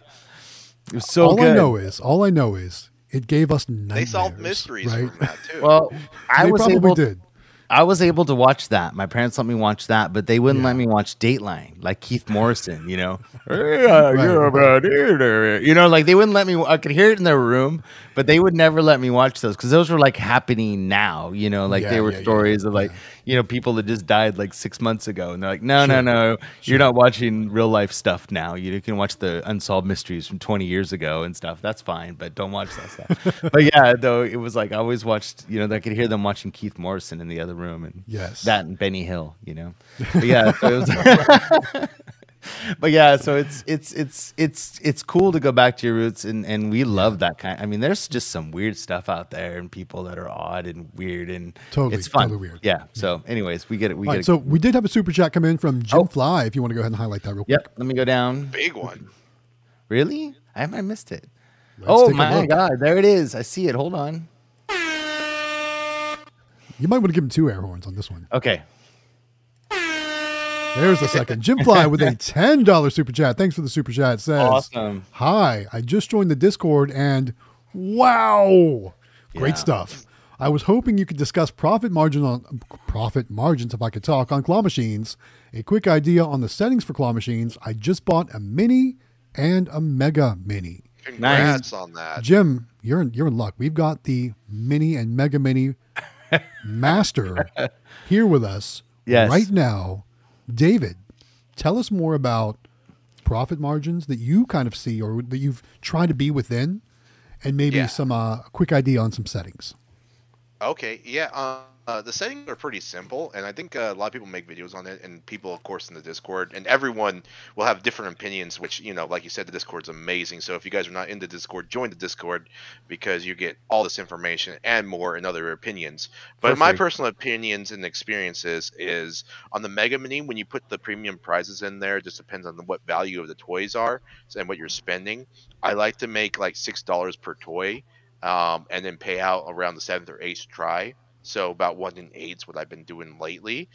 it was so all good. I know is, all I know is, it gave us nightmares. They nightmares. solved mysteries right? from that too. well, I they was probably able. did. I was able to watch that. My parents let me watch that, but they wouldn't Yeah. let me watch Dateline, like Keith Morrison. You know, yeah, you're about here. You know, like they wouldn't let me. I could hear it in their room, but they would never let me watch those because those were like happening now. You know, like Yeah, they were yeah, stories of like. You know people that just died like six months ago, and they're like, no, no, Sure. no, Sure. you're not watching real life stuff now. You can watch the unsolved mysteries from 20 years ago and stuff. That's fine, but don't watch that stuff. but yeah, though it was like I always watched. You know, I could hear them watching Keith Morrison in the other room, and Yes. that and Benny Hill. You know, but yeah, so it was. but yeah, so it's it's it's it's it's cool to go back to your roots, and and we love that kind. I mean, there's just some weird stuff out there, and people that are odd and weird, and Totally, it's fun. totally weird. Yeah. So, anyways, we get it. We All get right, it. so we did have a super chat come in from Jim Oh. Fly. If you want to go ahead and highlight that real quick. yep. Let me go down. Big one. Really? I might missed it. Let's oh my god, there it is. I see it. Hold on. You might want to give him two air horns on this one. Okay. There's the second. Jim Fly with a $10 super chat. Thanks for the super chat. Says, Awesome. Hi, I just joined the Discord and wow, great Yeah. stuff. I was hoping you could discuss profit margin on profit margins if I could talk on claw machines. A quick idea on the settings for claw machines. I just bought a mini and a mega mini. Congrats on that. Jim, you're in, you're in luck. We've got the mini and mega mini master here with us Yes. right now. David, tell us more about profit margins that you kind of see or that you've tried to be within, and maybe Yeah. some uh, quick idea on some settings. Okay, yeah. Uh, uh, the settings are pretty simple, and I think uh, a lot of people make videos on it, and people, of course, in the Discord, and everyone will have different opinions. Which you know, like you said, the Discord's amazing. So if you guys are not in the Discord, join the Discord because you get all this information and more and other opinions. But For my personal opinions and experiences is on the Mega Mini when you put the premium prizes in there. It just depends on what value of the toys are and what you're spending. I like to make like six dollars per toy um, and then pay out around the seventh or eighth try. So about one in eight's what I've been doing lately.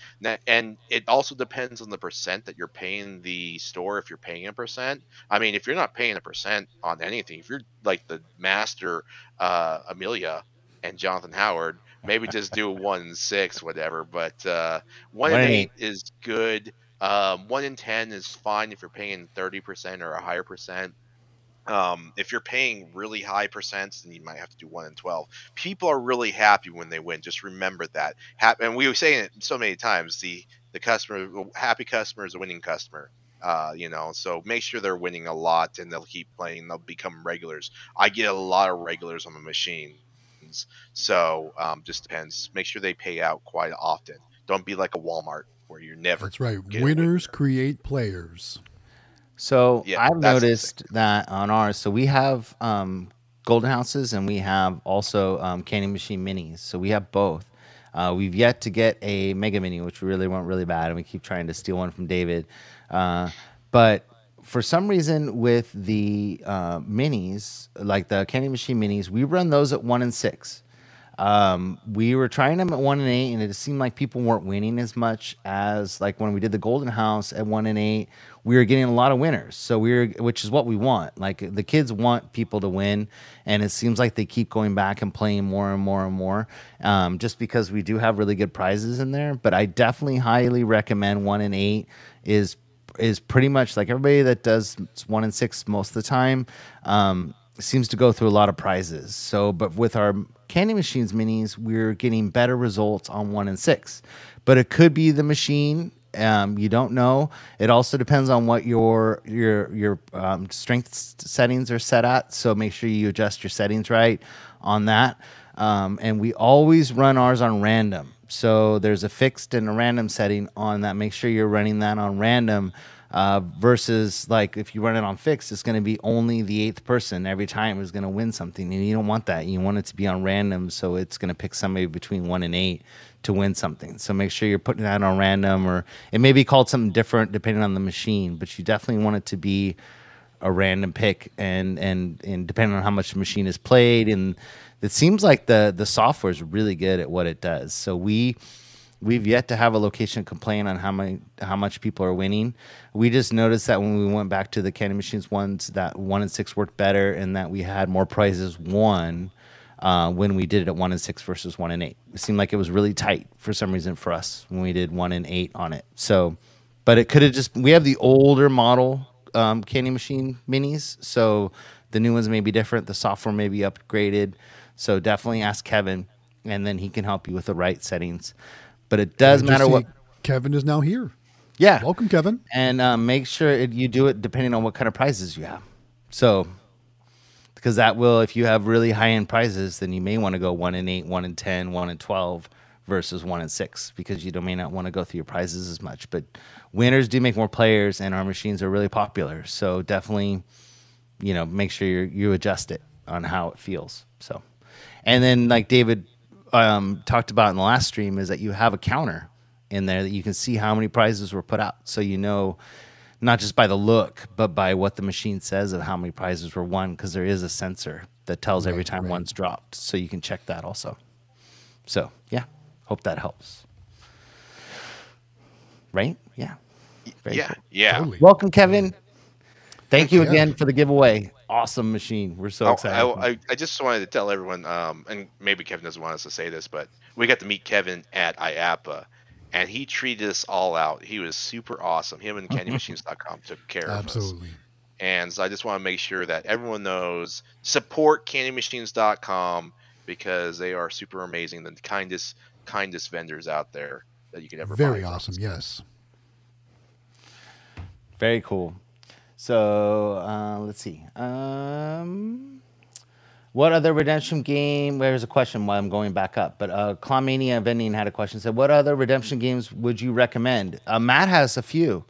And it also depends on the percent that you're paying the store. If you're paying a percent, I mean, if you're not paying a percent on anything, if you're like the master uh, Amelia and Jonathan Howard, maybe just do one in six, whatever. But uh, one, in in eight is good. Um, one in ten is fine if you're paying thirty percent or a higher percent. Um, if you're paying really high percents, then you might have to do one in twelve. People are really happy when they win. Just remember that. Hap- and we were saying it so many times. The the customer, happy customer is a winning customer. Uh, you know, so make sure they're winning a lot, and they'll keep playing. They'll become regulars. I get a lot of regulars on my machines, so um, just depends. Make sure they pay out quite often. Don't be like a Walmart where you're never. That's right. Winners winner. create players. So Yeah, I've noticed that on ours. So we have um, golden houses and we have also um, candy machine minis. So we have both. Uh, we've yet to get a mega mini, which we really want really bad, and we keep trying to steal one from David. Uh, but for some reason, with the uh, minis, like the candy machine minis, we run those at one and six. Um, we were trying them at one and eight, and it seemed like people weren't winning as much as like when we did the Golden House at one and eight. We were getting a lot of winners, so we were, which is what we want. Like the kids want people to win, and it seems like they keep going back and playing more and more and more, um, just because we do have really good prizes in there. But I definitely highly recommend one and eight is is pretty much like everybody that does one and six most of the time um, seems to go through a lot of prizes. So, but with our candy machines minis, we're getting better results on one and six. But it could be the machine. Um, you don't know. It also depends on what your your your um, strength settings are set at. So make sure you adjust your settings right on that. Um, and we always run ours on random. So there's a fixed and a random setting on that. Make sure you're running that on random uh, versus like if you run it on fixed, it's going to be only the eighth person every time is going to win something, and you don't want that. You want it to be on random, so it's going to pick somebody between one and eight to win something. So make sure you're putting that on random, or it may be called something different depending on the machine, but you definitely want it to be a random pick and and and depending on how much the machine is played. And it seems like the the software is really good at what it does. So we we've yet to have a location complain on how many how much people are winning. We just noticed that when we went back to the candy machines ones that one and six worked better and that we had more prizes won uh, when we did it at one and six versus one and eight. It seemed like it was really tight for some reason for us when we did one and eight on it. So but it could have just we have the older model um, candy machine minis. So the new ones may be different. The software may be upgraded. So definitely ask kevin and then he can help you with the right settings. But it does matter what Kevin is now here. yeah. Welcome, Kevin. and um, make sure it, you do it depending on what kind of prizes you have. So because that will if you have really high end prizes then you may want to go 1 in 8 1 in 10 1 and 12 versus one in six because you may not want to go through your prizes as much. But winners do make more players, and our machines are really popular. So definitely, you know, make sure you you adjust it on how it feels. So, and then like David um, talked about in the last stream is that you have a counter in there that you can see how many prizes were put out, so you know not just by the look, but by what the machine says of how many prizes were won, because there is a sensor that tells every time right. one's dropped, so you can check that also. So yeah, hope that helps. Right? Yeah. Very yeah, cool. yeah. Totally. Welcome, Kevin. Thank you Yeah. again for the giveaway. Awesome machine. We're so Oh, excited. I, I, I just wanted to tell everyone, um, and maybe Kevin doesn't want us to say this, but we got to meet Kevin at IAAPA, and he treated us all out. He was super awesome. Him and CandyMachines.com took care of us. Absolutely. And so I just want to make sure that everyone knows support CandyMachines.com because they are super amazing, the kindest, kindest vendors out there that you could ever. Very buy from. awesome. Yes. Very cool. So uh, let's see. Um, what other redemption game? There's a question while I'm going back up. But uh, Clawmania Vending had a question. Said, "What other redemption games would you recommend?" Uh, Matt has a few.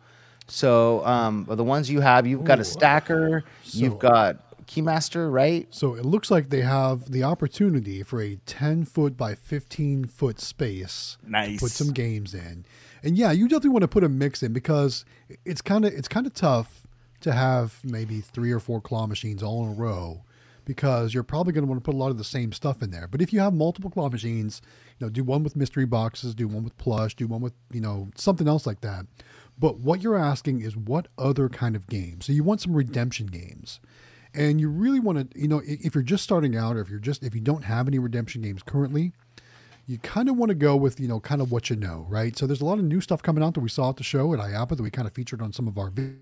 So um, the ones you have, you've got a stacker. So- you've got Keymaster, right? So it looks like they have the opportunity for a 10 foot by 15 foot space. to Put some games in. And yeah, you definitely want to put a mix in because it's kind of it's kind of tough to have maybe three or four claw machines all in a row because you're probably going to want to put a lot of the same stuff in there. But if you have multiple claw machines, you know, do one with mystery boxes, do one with plush, do one with, you know, something else like that. But what you're asking is what other kind of games? So you want some redemption games and you really want to you know if you're just starting out or if you're just if you don't have any redemption games currently you kind of want to go with you know kind of what you know right so there's a lot of new stuff coming out that we saw at the show at IAAPA that we kind of featured on some of our vi-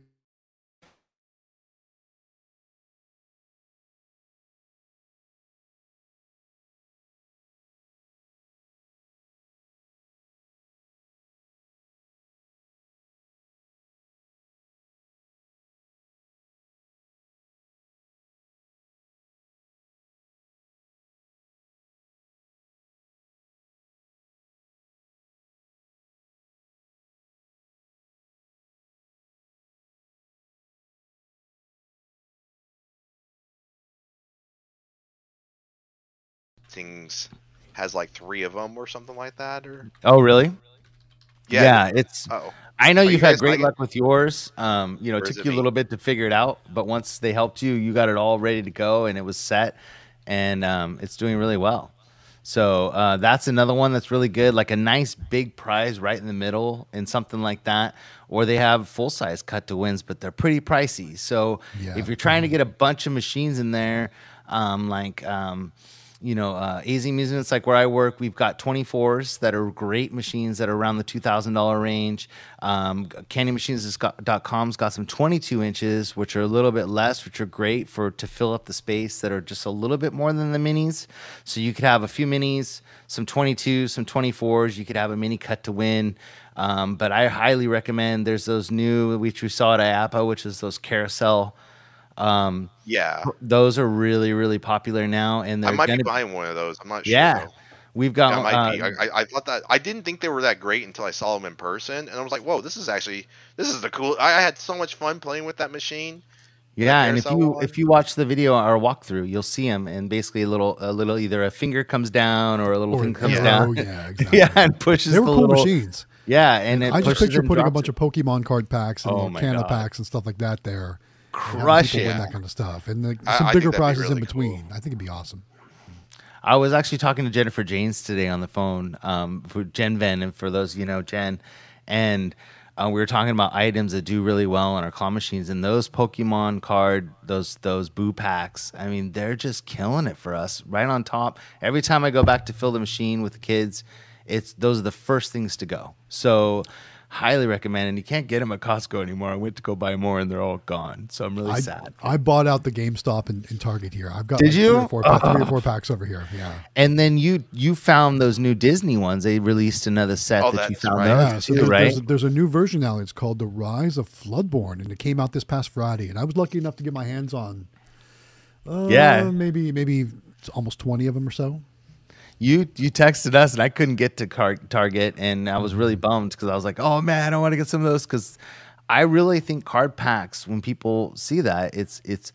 Things has like three of them or something like that, or Oh, really? yeah. it's. Oh, I know Are you you've had great like it? luck with yours. Um, you know, it Or is took it you a little bit to figure it out, but once they helped you, you got it all ready to go and it was set, and um, it's doing really well. So uh, that's another one that's really good, like a nice big prize right in the middle and something like that. Or they have full size cut to wins, but they're pretty pricey. So Yeah. if you're trying to get a bunch of machines in there, um, like um, you know, uh, AZ Amusements, like where I work, we've got 24s that are great machines that are around the $2,000 range. Um, CandyMachines.com's got some 22 inches, which are a little bit less, which are great for to fill up the space that are just a little bit more than the minis. So you could have a few minis, some 22s, some 24s. You could have a mini cut to win. Um, but I highly recommend there's those new, which we saw at IAAPA, which is those carousel. Um, yeah. those are really, really popular now, and I they're might gonna be buying one of those. I'm not sure. yeah, though. we've got. Yeah, I might uh, I, I, I thought that I didn't think they were that great until I saw them in person, and I was like, "Whoa, this is actually this is the cool." I, I had so much fun playing with that machine. yeah, and if you one. if you watch the video or walkthrough, you'll see them, and basically a little a little either a finger comes down or a little or- thing comes Yeah. down. oh yeah exactly yeah, and pushes they were the cool little machines yeah, and it i just picture putting a bunch it. of pokemon card packs and Oh little my packs and stuff like that there and having crush it. win that kind of stuff and the, some I bigger that'd be prizes in between cool. i think it'd be awesome I was actually talking to Jennifer Janes today on the phone um, for Jen Ven, and for those you know Jen, and uh, we were talking about items that do really well on our claw machines, and those Pokemon card, those those boo packs. I mean, they're just killing it for us, right on top. Every time I go back to fill the machine with the kids, it's those are the first things to go. So. Highly recommend, and you can't get them at Costco anymore. I went to go buy more, and they're all gone. So I'm really I, sad. I bought out the GameStop and, and Target here. I've got Did like you? Three or, four, pa- three or four packs over here. Yeah. And then you you found those new Disney ones. They released another set Oh, that you found right. those Yeah, so there's, right? there's, a, there's a new version now. It's called The Rise of Floodborn, and it came out this past Friday. And I was lucky enough to get my hands on, uh, Yeah. maybe maybe almost twenty of them or so. You you texted us and I couldn't get to car- Target and I was really mm-hmm. bummed because I was like, oh man, I want to get some of those because I really think card packs when people see that it's it's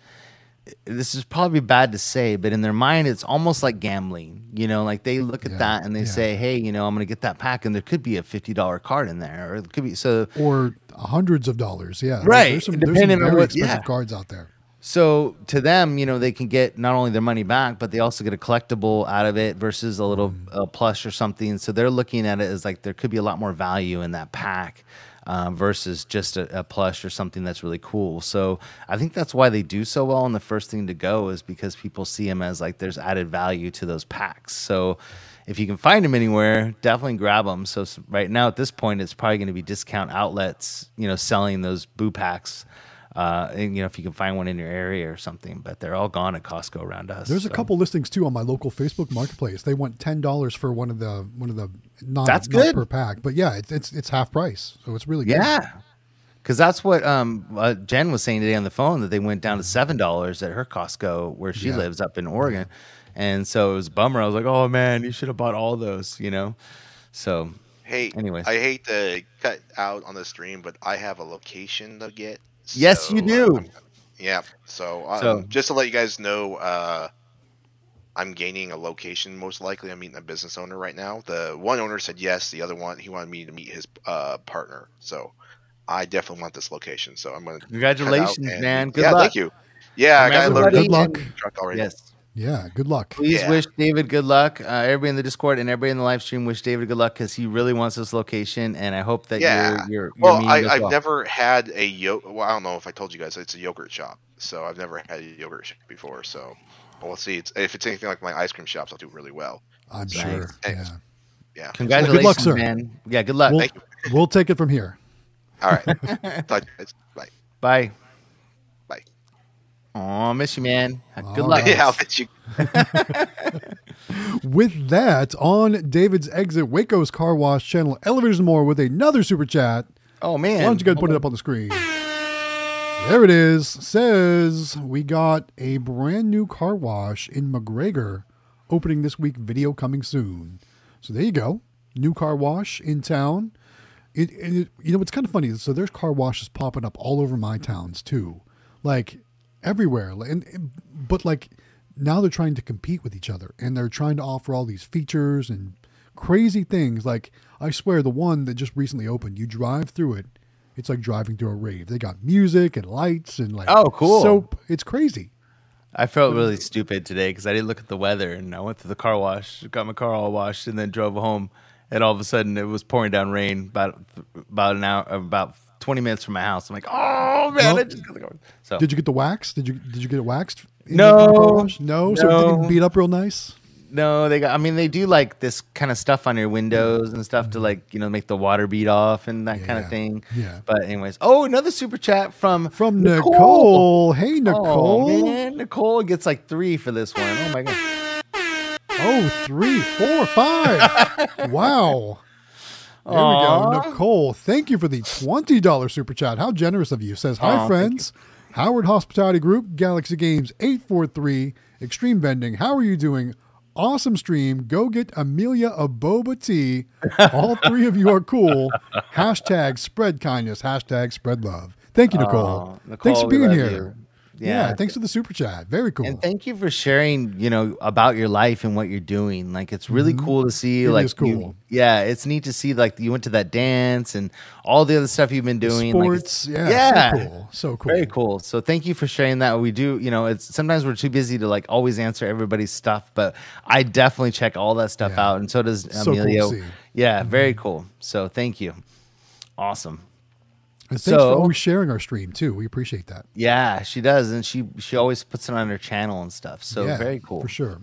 this is probably bad to say, but in their mind, it's almost like gambling. You know, like they look at Yeah, that and they yeah. say, "Hey, you know, I'm going to get that pack," and there could be a fifty dollar card in there, or it could be so. or hundreds of dollars. Yeah, Right, There's some, there's some depending on very what- expensive yeah. cards out there. So to them, you know, they can get not only their money back, but they also get a collectible out of it versus a little uh, plush or something. So they're looking at it as like there could be a lot more value in that pack uh, versus just a, a plush or something that's really cool. So I think that's why they do so well. And the first thing to go is because people see them as like there's added value to those packs. So if you can find them anywhere, definitely grab them. So right now at this point, it's probably going to be discount outlets, you know, selling those boo packs. Uh, and, you know, if you can find one in your area or something, but they're all gone at Costco around us. There's a couple listings too on my local Facebook marketplace. They want ten dollars for one of the one of the not, That's not good. per pack, but yeah, it's it's, it's half price, so it's really good. Yeah. Because that's what um, uh, Jen was saying today on the phone that they went down to seven dollars at her Costco where she Yeah. lives up in Oregon, and so it was a bummer. I was like, "Oh man, you should have bought all those," you know. So Hey, Anyways. I hate to cut out on the stream, but I have a location to get. Yes, you do. um, yeah. So, um, So- just to let you guys know, uh, I'm gaining a location. Most likely, I'm meeting a business owner right now. The one owner said yes. The other one, he wanted me to meet his uh, partner. So, I definitely want this location. So, I'm going to. Congratulations, man. Good yeah, luck. thank you. Yeah, I got Good luck. truck already. yes, Yeah, good luck. please Yeah. wish David good luck. Uh, everybody in the Discord and everybody in the live stream wish David good luck because he really wants this location, and I hope that Yeah. you're you're, you're Well, I, as I've well. never had a yogurt. Well, I don't know if I told you guys it's a yogurt shop. So I've never had a yogurt shop before. So we'll see. It's, if it's anything like my ice cream shops, I'll do really well. I'm Nice. sure. Thanks. Yeah. Yeah. Congratulations, sir. man. Yeah, good luck. We'll, Thank you. we'll take it from here. All right. Talk to you guys. Bye. Bye. Bye. Oh, miss you, man. Uh, good All luck. right. Yeah, I'll bet you. With that, on David's exit, Waco's Car Wash channel, Elevators and More, with another super chat. Oh man. Why don't you guys put it up on the screen? There it is. Says we got a brand new car wash in McGregor opening this week. Video coming soon. So there you go. New car wash in town. It, it you know it's kind of funny. So there's car washes popping up all over my towns too, like everywhere. And, but like now they're trying to compete with each other and they're trying to offer all these features and crazy things. Like I swear, the one that just recently opened, you drive through it, it's like driving through a rave. They got music and lights and like Oh, cool. soap. It's crazy. I felt really stupid today because I didn't look at the weather and I went to the car wash, got my car all washed, and then drove home. And all of a sudden, it was pouring down rain about about an hour, about twenty minutes from my house. I'm like, oh man, Well, I just gotta go. So Did you get the wax? Did you did you get it waxed? No. wash? no. So it didn't beat up real nice. no, they got. I mean, they do like this kind of stuff on your windows and stuff to mm-hmm. like you know make the water beat off and that kind of thing. Yeah. But anyways, oh, another super chat from From Nicole. Hey oh, Nicole. Oh man, Nicole gets like three for this one. Oh my god. Oh, three, four, five. wow. There we go. Nicole, thank you for the $20 super chat. How generous of you. Says, Hi, Aw, thank friends. Howard Hospitality Group, Galaxy Games 843, Xtreme Vending. How are you doing? Awesome stream. Go get Amelia a boba tea. All three of you are cool. Hashtag spread kindness. Hashtag spread love. Thank you, Nicole. Aw, thanks for being here. you. Yeah. Yeah. thanks for the super chat. Very cool. And thank you for sharing, you know, about your life and what you're doing. Like it's really cool to see. Mm-hmm. It like is you- cool. yeah, it's neat to see. Like you went to that dance and all the other stuff you've been doing. like, it's- Sports. yeah. yeah. So cool. So cool. Very cool. So thank you for sharing that. We do, you know, it's sometimes we're too busy to like always answer everybody's stuff, but I definitely check all that stuff Yeah. out, and so does So cool Amelia. see. Mm-hmm. Yeah, very cool. So thank you. Awesome. And thanks So- for always sharing our stream too. We appreciate that. Yeah, she does, and she she always puts it on her channel and stuff. So yeah, very cool. for sure.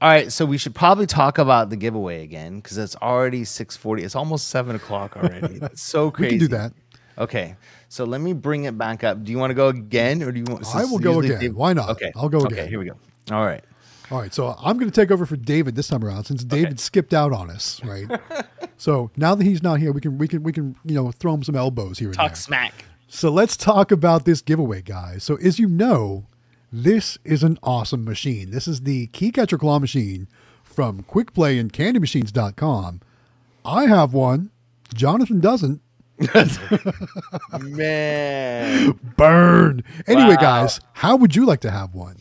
All right, so we should probably talk about the giveaway again because it's already six forty. It's almost seven o'clock already. That's so We crazy. can do that. Okay, so let me bring it back up. Do you want to go again, or do you want? I will go again. Why not? Okay, I'll go Okay, again. here we go. All right. All right, so I'm going to take over for David this time around since David skipped out on us, right? so now that he's not here, we can we can we can you know throw him some elbows here and Talk there. smack. So let's talk about this giveaway, guys. So as you know, this is an awesome machine. This is the Key Catcher Claw machine from QuickPlay and CandyMachines.com. I have one. Jonathan doesn't. Man. Burn. Anyway, Wow. guys, how would you like to have one?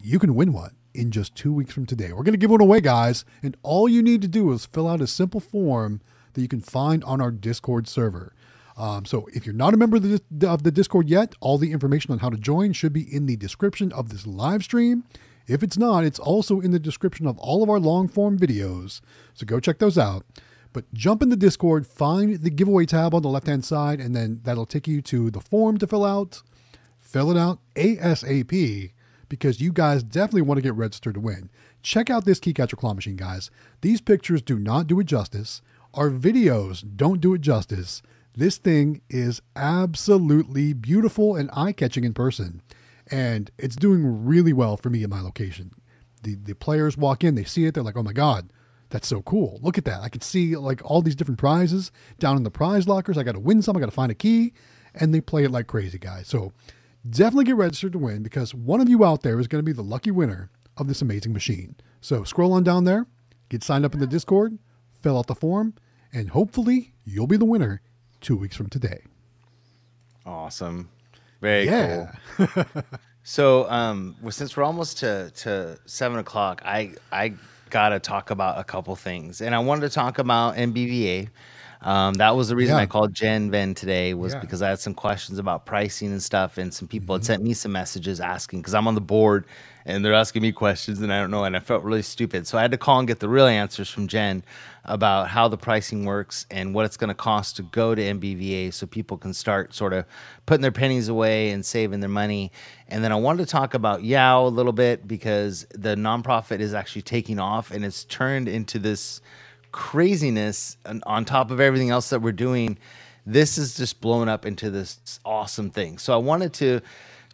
You can win one in just two weeks from today. We're going to give one away, guys, and all you need to do is fill out a simple form that you can find on our Discord server. Um, so if you're not a member of the, of the Discord yet, all the information on how to join should be in the description of this live stream. If it's not, it's also in the description of all of our long form videos. So go check those out. But jump in the Discord, find the giveaway tab on the left hand side, and then that'll take you to the form to fill out. Fill it out ASAP because you guys definitely want to get registered to win. Check out this Key Catcher Claw Machine, guys. These pictures do not do it justice. Our videos don't do it justice. This thing is absolutely beautiful and eye catching in person. And it's doing really well for me in my location. The, the players walk in, they see it, they're like, oh my God, that's so cool. Look at that. I can see like all these different prizes down in the prize lockers. I got to win some, I got to find a key. And they play it like crazy, guys. So definitely get registered to win because one of you out there is going to be the lucky winner of this amazing machine. So scroll on down there, get signed up in the Discord, fill out the form, and hopefully you'll be the winner two weeks from today. Awesome. Very Yeah. cool. So, um, well, since we're almost to, to seven o'clock, I I gotta talk about a couple things, and I wanted to talk about NBVA. Um, that was the reason Yeah. I called Jen Ven today was Yeah. because I had some questions about pricing and stuff, and some people Mm-hmm. had sent me some messages asking because I'm on the board and they're asking me questions and I don't know, and I felt really stupid, so I had to call and get the real answers from Jen about how the pricing works and what it's going to cost to go to NBVA, so people can start sort of putting their pennies away and saving their money. And then I wanted to talk about YEOW a little bit because the nonprofit is actually taking off and it's turned into this craziness on top of everything else that we're doing this is just blown up into this awesome thing. So i wanted to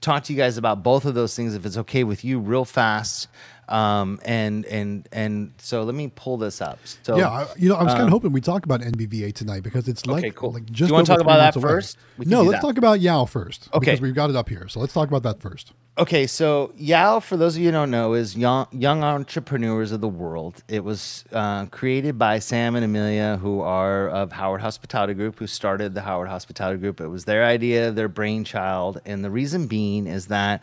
talk to you guys about both of those things if it's okay with you real fast um, and and and so let me pull this up so yeah, I, you know, I was kind um, of hoping we talk about NBVA tonight because it's like, Okay, cool. like Do just. you wanna talk about that away. first? No, let's that. talk about YEOW first. Okay. because we've got it up here. So let's talk about that first. Okay, so YEOW, for those of you who don't know, is young young entrepreneurs of the world. It was uh, created by Sam and Amelia, who are of Howard Hospitality Group, who started the Howard Hospitality Group. It was their idea, their brainchild, and the reason being is that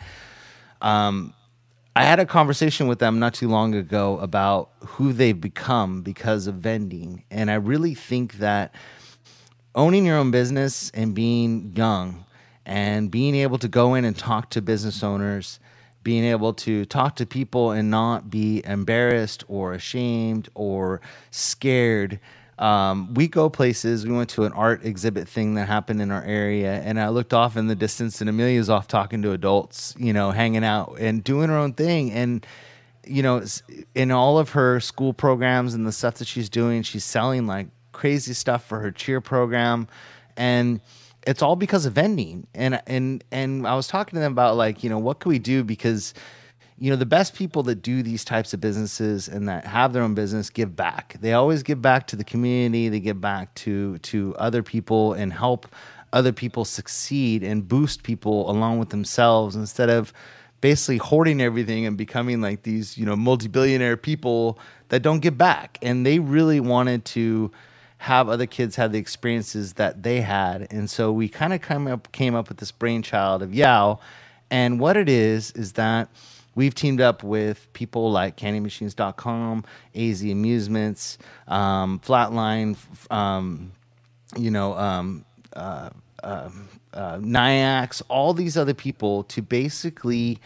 um, I had a conversation with them not too long ago about who they've become because of vending, and I really think that owning your own business and being young and being able to go in and talk to business owners, being able to talk to people and not be embarrassed or ashamed or scared. Um, we go places. We went to an art exhibit thing that happened in our area, and I looked off in the distance, and Amelia's off talking to adults, you know, hanging out and doing her own thing. And you know, in all of her school programs and the stuff that she's doing, she's selling like crazy stuff for her cheer program, and it's all because of vending. And and and I was talking to them about like, you know, what can we do because you know the best people that do these types of businesses and that have their own business give back. They always give back to the community. They give back to to other people and help other people succeed and boost people along with themselves instead of basically hoarding everything and becoming like these you know multi-billionaire people that don't give back. And they really wanted to have other kids have the experiences that they had. And so we kind of came up came up with this brainchild of YEOW. And what it is is that we've teamed up with people like candymachines.com, AZ Amusements, um, Flatline, um, you know, um, uh, um, uh, Nyax, all these other people to basically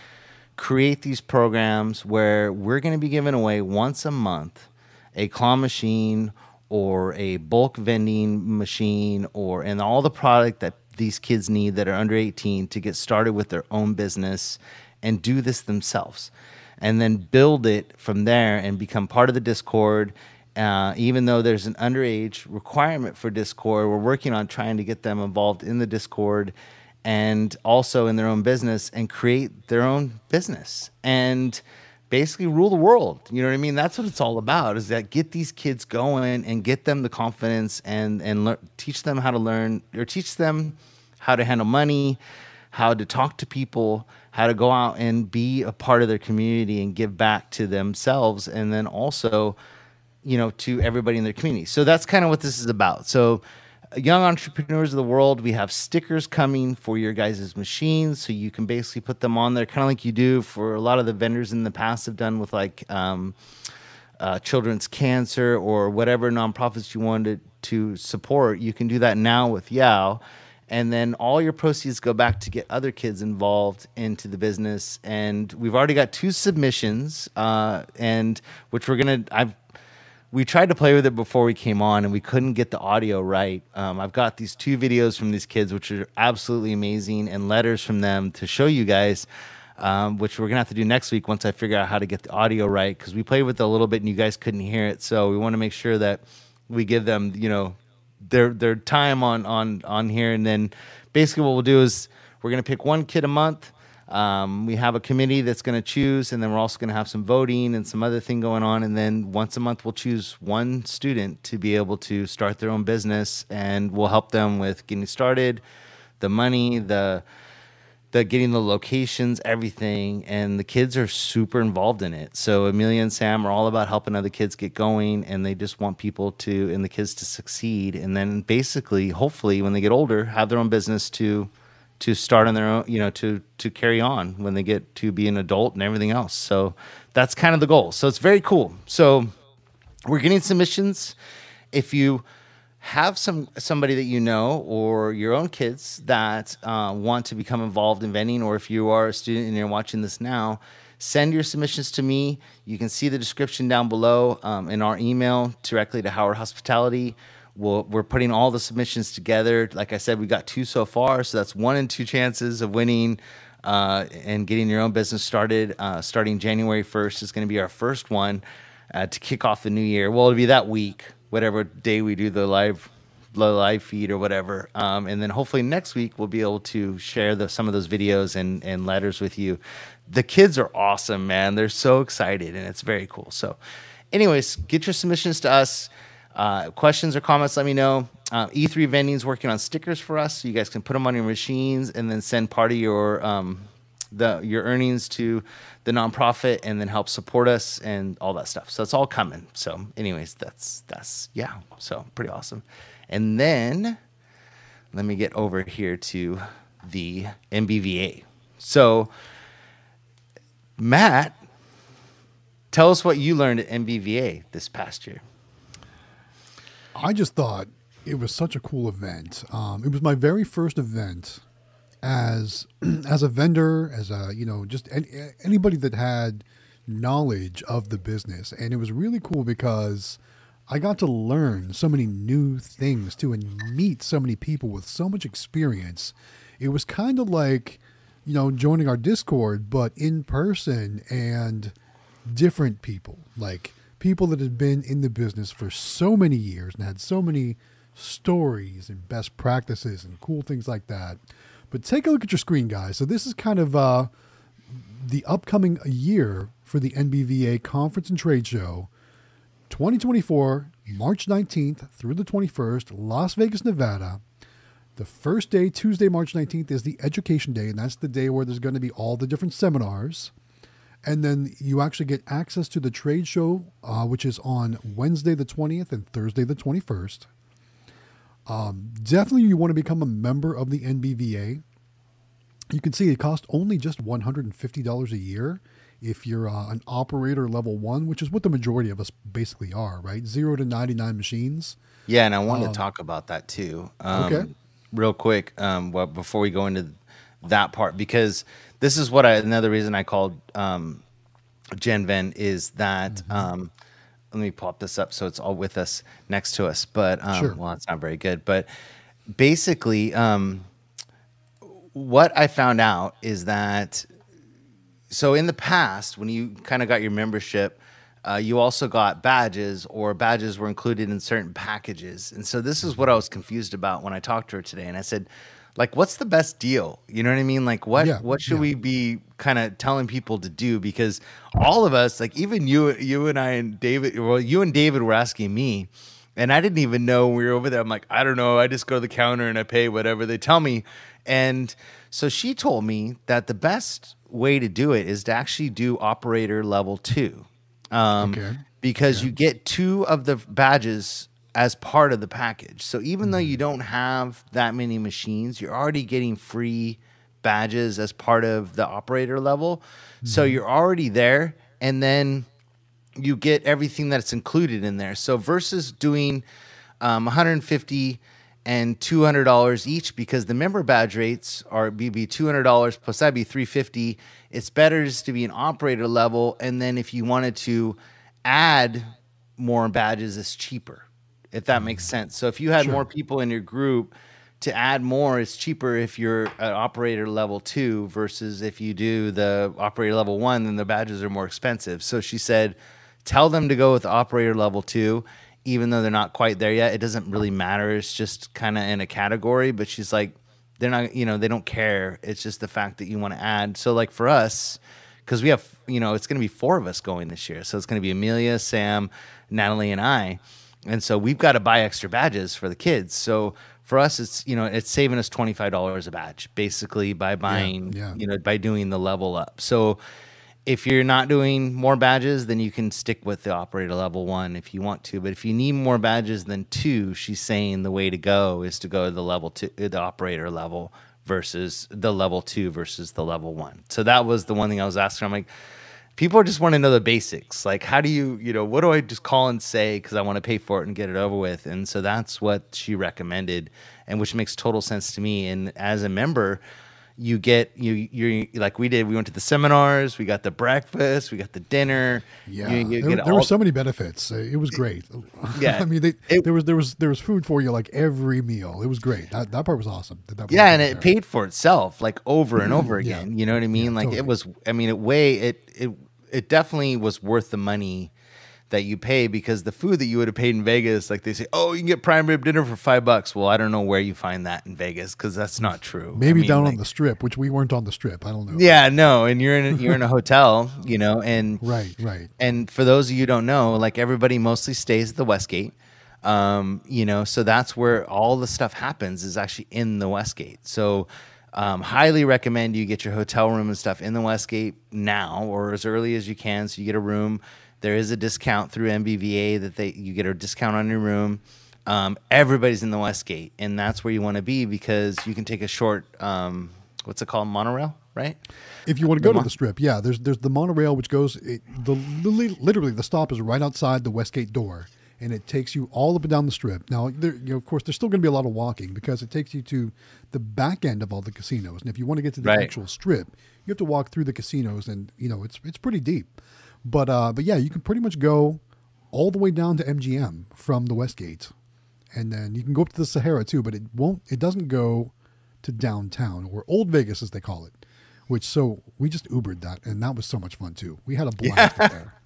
create these programs where we're going to be giving away once a month a claw machine or a bulk vending machine or and all the product that these kids need that are under 18 to get started with their own business and do this themselves and then build it from there and become part of the discord uh, even though there's an underage requirement for discord we're working on trying to get them involved in the discord and also in their own business and create their own business and basically rule the world. You know what I mean? That's what it's all about. Is that get these kids going and get them the confidence and and lear- teach them how to learn or teach them how to handle money, how to talk to people, how to go out and be a part of their community and give back to themselves and then also you know to everybody in their community. So that's kind of what this is about. So young entrepreneurs of the world we have stickers coming for your guys' machines so you can basically put them on there kind of like you do for a lot of the vendors in the past have done with like um, uh, children's cancer or whatever nonprofits you wanted to support. You can do that now with YEOW and then all your proceeds go back to get other kids involved into the business. And we've already got two submissions uh, and which we're gonna i've we tried to play with it before we came on and we couldn't get the audio right. Um, i've got these two videos from these kids which are absolutely amazing and letters from them to show you guys um, which we're gonna have to do next week once i figure out how to get the audio right because we played with it a little bit and you guys couldn't hear it. So we want to make sure that we give them you know their their time on on on here, and then basically what we'll do is we're gonna pick one kid a month. Um, we have a committee that's going to choose, and then we're also going to have some voting and some other thing going on. And then once a month, we'll choose one student to be able to start their own business, and we'll help them with getting started, the money, the the getting the locations, everything, and the kids are super involved in it. So Amelia and Sam are all about helping other kids get going, and they just want people to and the kids to succeed, and then basically, hopefully, when they get older, have their own business to to start on their own, you know, to to carry on when they get to be an adult and everything else. So that's kind of the goal. So it's very cool. So we're getting submissions. If you have some somebody that you know or your own kids that uh, want to become involved in vending, or if you are a student and you're watching this now, send your submissions to me. You can see the description down below um, in our email directly to Howard Hospitality. we we are putting all the submissions together. Like I said, we got two so far, so that's one in two chances of winning. Uh, and getting your own business started uh, starting January 1st is going to be our first one uh, to kick off the new year. Well, it'll be that week whatever day we do the live the live feed or whatever. Um, and then hopefully next week we'll be able to share the, some of those videos and, and letters with you. The kids are awesome, man. They're so excited and it's very cool. So, anyways, get your submissions to us. Uh, questions or comments, let me know. Uh, E3 Vending is working on stickers for us, so you guys can put them on your machines and then send part of your um, the your earnings to the nonprofit and then help support us and all that stuff. So it's all coming. So, anyways, that's that's yeah. So pretty awesome. And then let me get over here to the NBVA. So, Matt, tell us what you learned at NBVA this past year. I just thought it was such a cool event. Um, it was my very first event as as a vendor, as a you know, just any, anybody that had knowledge of the business, and it was really cool because I got to learn so many new things too, and meet so many people with so much experience. It was kind of like you know joining our Discord, but in person and different people, like people that had been in the business for so many years and had so many stories and best practices and cool things like that. But take a look at your screen, guys. So this is kind of uh, the upcoming year for the NBVA Conference and Trade Show 2024, March 19th through the 21st, Las Vegas, Nevada. The first day, Tuesday, March 19th, is the education day, and that's the day where there's going to be all the different seminars. And then you actually get access to the trade show, uh, which is on Wednesday the 20th and Thursday the 21st. Um, definitely, you want to become a member of the NBVA. You can see it costs only just $150 a year if you're uh, an operator level one, which is what the majority of us basically are, right? Zero to 99 machines. Yeah, and I want to um, talk about that too. Um, okay. Real quick, um, well, before we go into that part, because this is what I, another reason I called um, Jen Ven is that mm-hmm. um, let me pop this up so it's all with us next to us. But um, sure. well, it's not very good. But basically, um, what I found out is that so in the past, when you kind of got your membership, uh, you also got badges, or badges were included in certain packages. And so this is what I was confused about when I talked to her today. And I said, like what's the best deal you know what i mean like what yeah, what should yeah. we be kind of telling people to do because all of us like even you you and i and david well you and david were asking me and i didn't even know we were over there i'm like i don't know i just go to the counter and i pay whatever they tell me and so she told me that the best way to do it is to actually do operator level two. Um, Okay. Because you get two of the badges as part of the package. So even though you don't have that many machines, you're already getting free badges as part of the operator level. So you're already there. And then you get everything that's included in there. So versus doing um, 150 and 200 dollars each because the member badge rates are be 200 dollars plus that'd be 350. It's better just to be an operator level, and then if you wanted to add more badges, it's cheaper. If that makes mm-hmm. sense. So if you had more people in your group. To add more, it's cheaper if you're at operator level two versus if you do the operator level one, then the badges are more expensive. So she said, tell them to go with operator level two, even though they're not quite there yet. It doesn't really matter. It's just kind of in a category. But she's like, they're not, you know, they don't care. It's just the fact that you want to add. So like for us, because we have, you know, it's going to be four of us going this year. So it's going to be Amelia, Sam, Natalie, and I. And so we've got to buy extra badges for the kids. So for us, it's you know it's saving us twenty five dollars a badge basically by buying yeah. you know by doing the level up. So if you're not doing more badges, then you can stick with the operator level one if you want to. But if you need more badges than two, she's saying the way to go is to go to the level two, uh, the operator level versus the level two versus the level one. So that was the one thing I was asking. I'm like, people just want to know the basics. Like, how do you, you know, what do I just call and say because I want to pay for it and get it over with? And so that's what she recommended, and which makes total sense to me. And as a member, you get you you like we did. We went to the seminars, we got the breakfast, we got the dinner. Yeah, you, you there, there all- were so many benefits. Uh, It was great. Yeah. I mean, they, It- there was there was there was food for you like every meal. It was great. That, that part was awesome. That, that yeah and it there. paid for itself like over and over Yeah. again you know what i mean like totally. it was i mean it way it it it definitely was worth the money that you pay because the food that you would have paid in vegas like they say oh you can get prime rib dinner for five bucks well i don't know where you find that in vegas because that's not true I Maybe mean, down on the strip, which we weren't on the strip. I don't know. yeah no and you're in a, you're in a hotel you know and Right. Right. and for those of you who don't know, like everybody mostly stays at the Westgate. Um, you know, so that's where all the stuff happens is actually in the Westgate. So um, highly recommend you get your hotel room and stuff in the Westgate now or as early as you can so you get a room. There is a discount through NBVA that they you get a discount on your room. Um, everybody's in the Westgate, and that's where you want to be because you can take a short um, what's it called monorail, right? If you want to go to mon- the strip, yeah, there's there's the monorail which goes it, the literally the stop is right outside the Westgate door, and it takes you all up and down the strip. Now, there, you know, of course, there's still going to be a lot of walking because it takes you to the back end of all the casinos, and if you want to get to the Right. actual strip, you have to walk through the casinos, and you know it's it's pretty deep. But uh, but yeah, you can pretty much go all the way down to MGM from the Westgate, and then you can go up to the Sahara too. But it won't. It doesn't go to downtown or Old Vegas as they call it. Which so we just Ubered that, and that was so much fun too. We had a blast up there.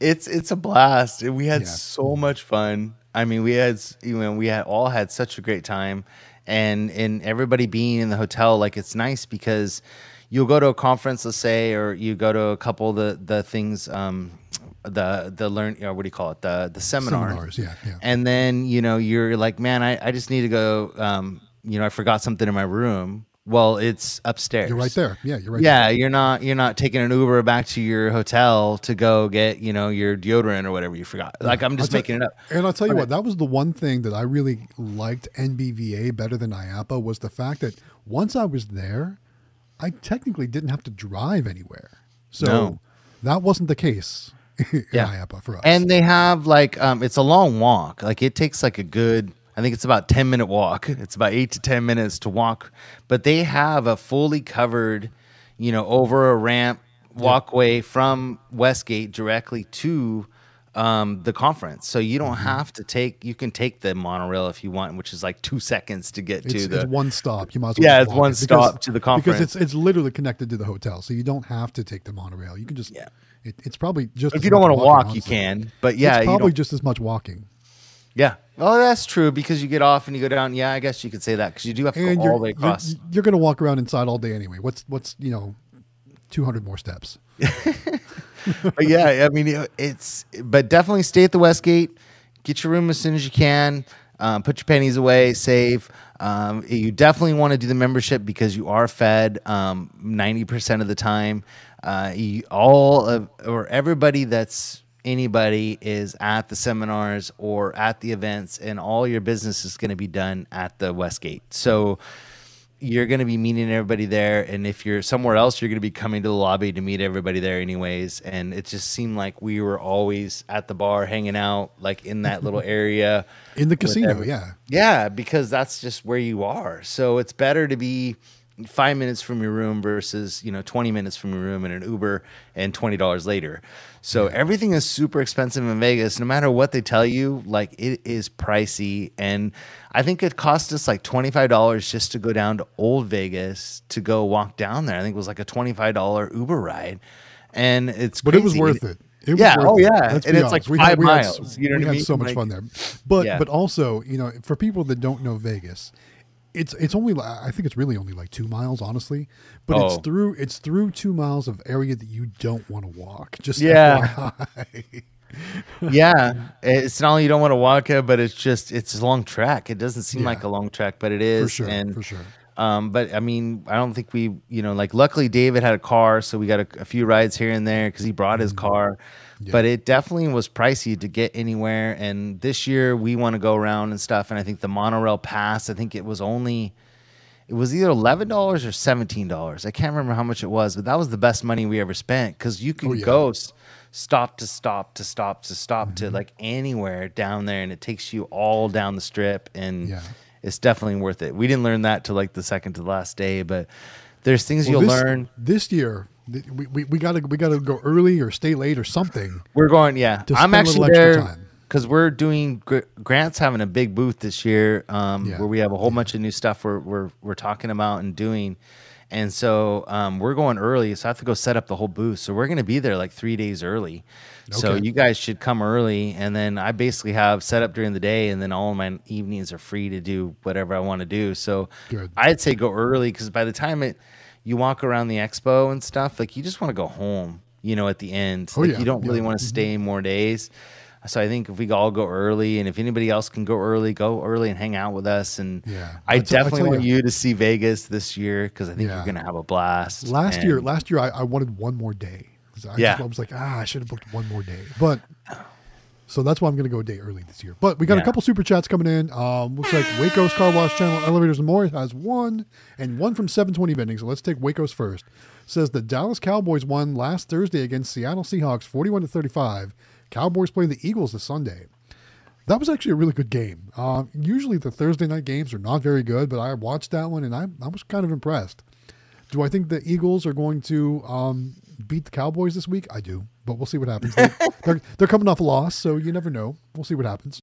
it's it's a blast. We had Yeah. so much fun. I mean, we had you know we had all had such a great time, and and everybody being in the hotel like it's nice because you'll go to a conference, let's say, or you go to a couple of the the things. Um, the the learn or what do you call it the the seminar Seminars, yeah, yeah. and then you know you're like man I, I just need to go um you know I forgot something in my room well it's upstairs You're right there. Yeah, you're right. yeah, you're not you're not taking an Uber back to your hotel to go get you know your deodorant or whatever you forgot. Like I'm just I'll making it up. And I'll tell you what, that was the one thing that I really liked NBVA better than IAAPA was the fact that once I was there, I technically didn't have to drive anywhere. So No. that wasn't the case in Yeah. IAAPA for us. And they have like um, it's a long walk. Like it takes like a good. I think it's about ten minute walk. It's about eight to ten minutes to walk, but they have a fully covered, you know, over a ramp walkway from Westgate directly to um, the conference. So you Mm-hmm. don't have to take. You can take the monorail if you want, which is like two seconds to get it's, to the. it's one stop. You might as well Yeah, it's one it stop to the conference. because it's it's literally connected to the hotel, so you don't have to take the monorail. You can just Yeah. It, it's probably just if you don't want to walk, you can. But yeah, it's probably just as much walking. yeah. Well, that's true because you get off and you go down. Yeah, I guess you could say that because you do have to and go you're, all the way you're, across. you're going to walk around inside all day anyway. What's what's you know, two hundred more steps. but yeah, I mean, it's but definitely stay at the Westgate. Get your room as soon as you can. Um, put your pennies away, save. Um, you definitely want to do the membership because you are fed um, 90% of the time. Uh, you, all of or everybody that's anybody is at the seminars or at the events, and all your business is going to be done at the Westgate. So you're going to be meeting everybody there and if you're somewhere else you're going to be coming to the lobby to meet everybody there anyways and it just seemed like we were always at the bar hanging out like in that little area In the casino, yeah. yeah because that's just where you are so it's better to be five minutes from your room versus you know 20 minutes from your room in an uber and $20 later so everything is super expensive in vegas no matter what they tell you like it is pricey and i think it cost us like $25 just to go down to old vegas to go walk down there i think it was like a $25 uber ride and it's But it was worth it. It was Yeah, worth oh, it. yeah. Let's And it's like honest. we five had, we miles, s- you know we what had mean? so much Like- fun there. But Yeah. but also, you know, for people that don't know Vegas, it's it's only I think it's really only like two miles, honestly. But it's Oh. through it's through two miles of area that you don't want to walk. Just Yeah. Yeah, it's not only you don't want to walk it, but it's just it's a long track. It doesn't seem Yeah. like a long track, but it is. for sure, and, for sure. Um, but I mean, I don't think we, you know, like luckily David had a car, so we got a, a few rides here and there because he brought his car. But it definitely was pricey to get anywhere. And this year we want to go around and stuff. And I think the monorail pass, I think it was only, it was either eleven dollars or seventeen dollars. I can't remember how much it was, but that was the best money we ever spent because you can Oh, yeah. go stop to stop to stop to stop to Mm-hmm. like anywhere down there, and it takes you all down the strip, and Yeah. it's definitely worth it. We didn't learn that till like the second to the last day, but there's things Well, you'll this, learn. this year. We, we, we gotta we gotta go early or stay late or something. We're going, yeah. I'm actually there because we're doing. Grant's having a big booth this year, um, Yeah. where we have a whole bunch of new stuff we're we're we're talking about and doing, and so um, we're going early. So I have to go set up the whole booth. So we're going to be there like three days early. So you guys should come early, and then I basically have set up during the day, and then all my evenings are free to do whatever I want to do. So Good. I'd say go early because by the time it you walk around the expo and stuff, like you just want to go home. You know, at the end, Oh, like yeah. you don't really Yeah. want to stay more days. So I think if we all go early, and if anybody else can go early, go early and hang out with us. And Yeah. I I I definitely want you- you to see Vegas this year because I think Yeah. you're gonna have a blast. Last year, last year I, I wanted one more day. I, Yeah. just, I was like, ah, I should have booked one more day. But so that's why I'm going to go a day early this year. But we got a couple super chats coming in. Um, looks like Waco's Car Wash Channel Elevators and More has one, and one from 720 Vending. So let's take Waco's first. Says the Dallas Cowboys won last Thursday against Seattle Seahawks, 41 to 35. Cowboys play the Eagles this Sunday. That was actually a really good game. Uh, usually the Thursday night games are not very good, but I watched that one and I, I was kind of impressed. Do I think the Eagles are going to um, beat the Cowboys this week? I do, but we'll see what happens. They, they're, they're coming off a loss, so you never know. We'll see what happens.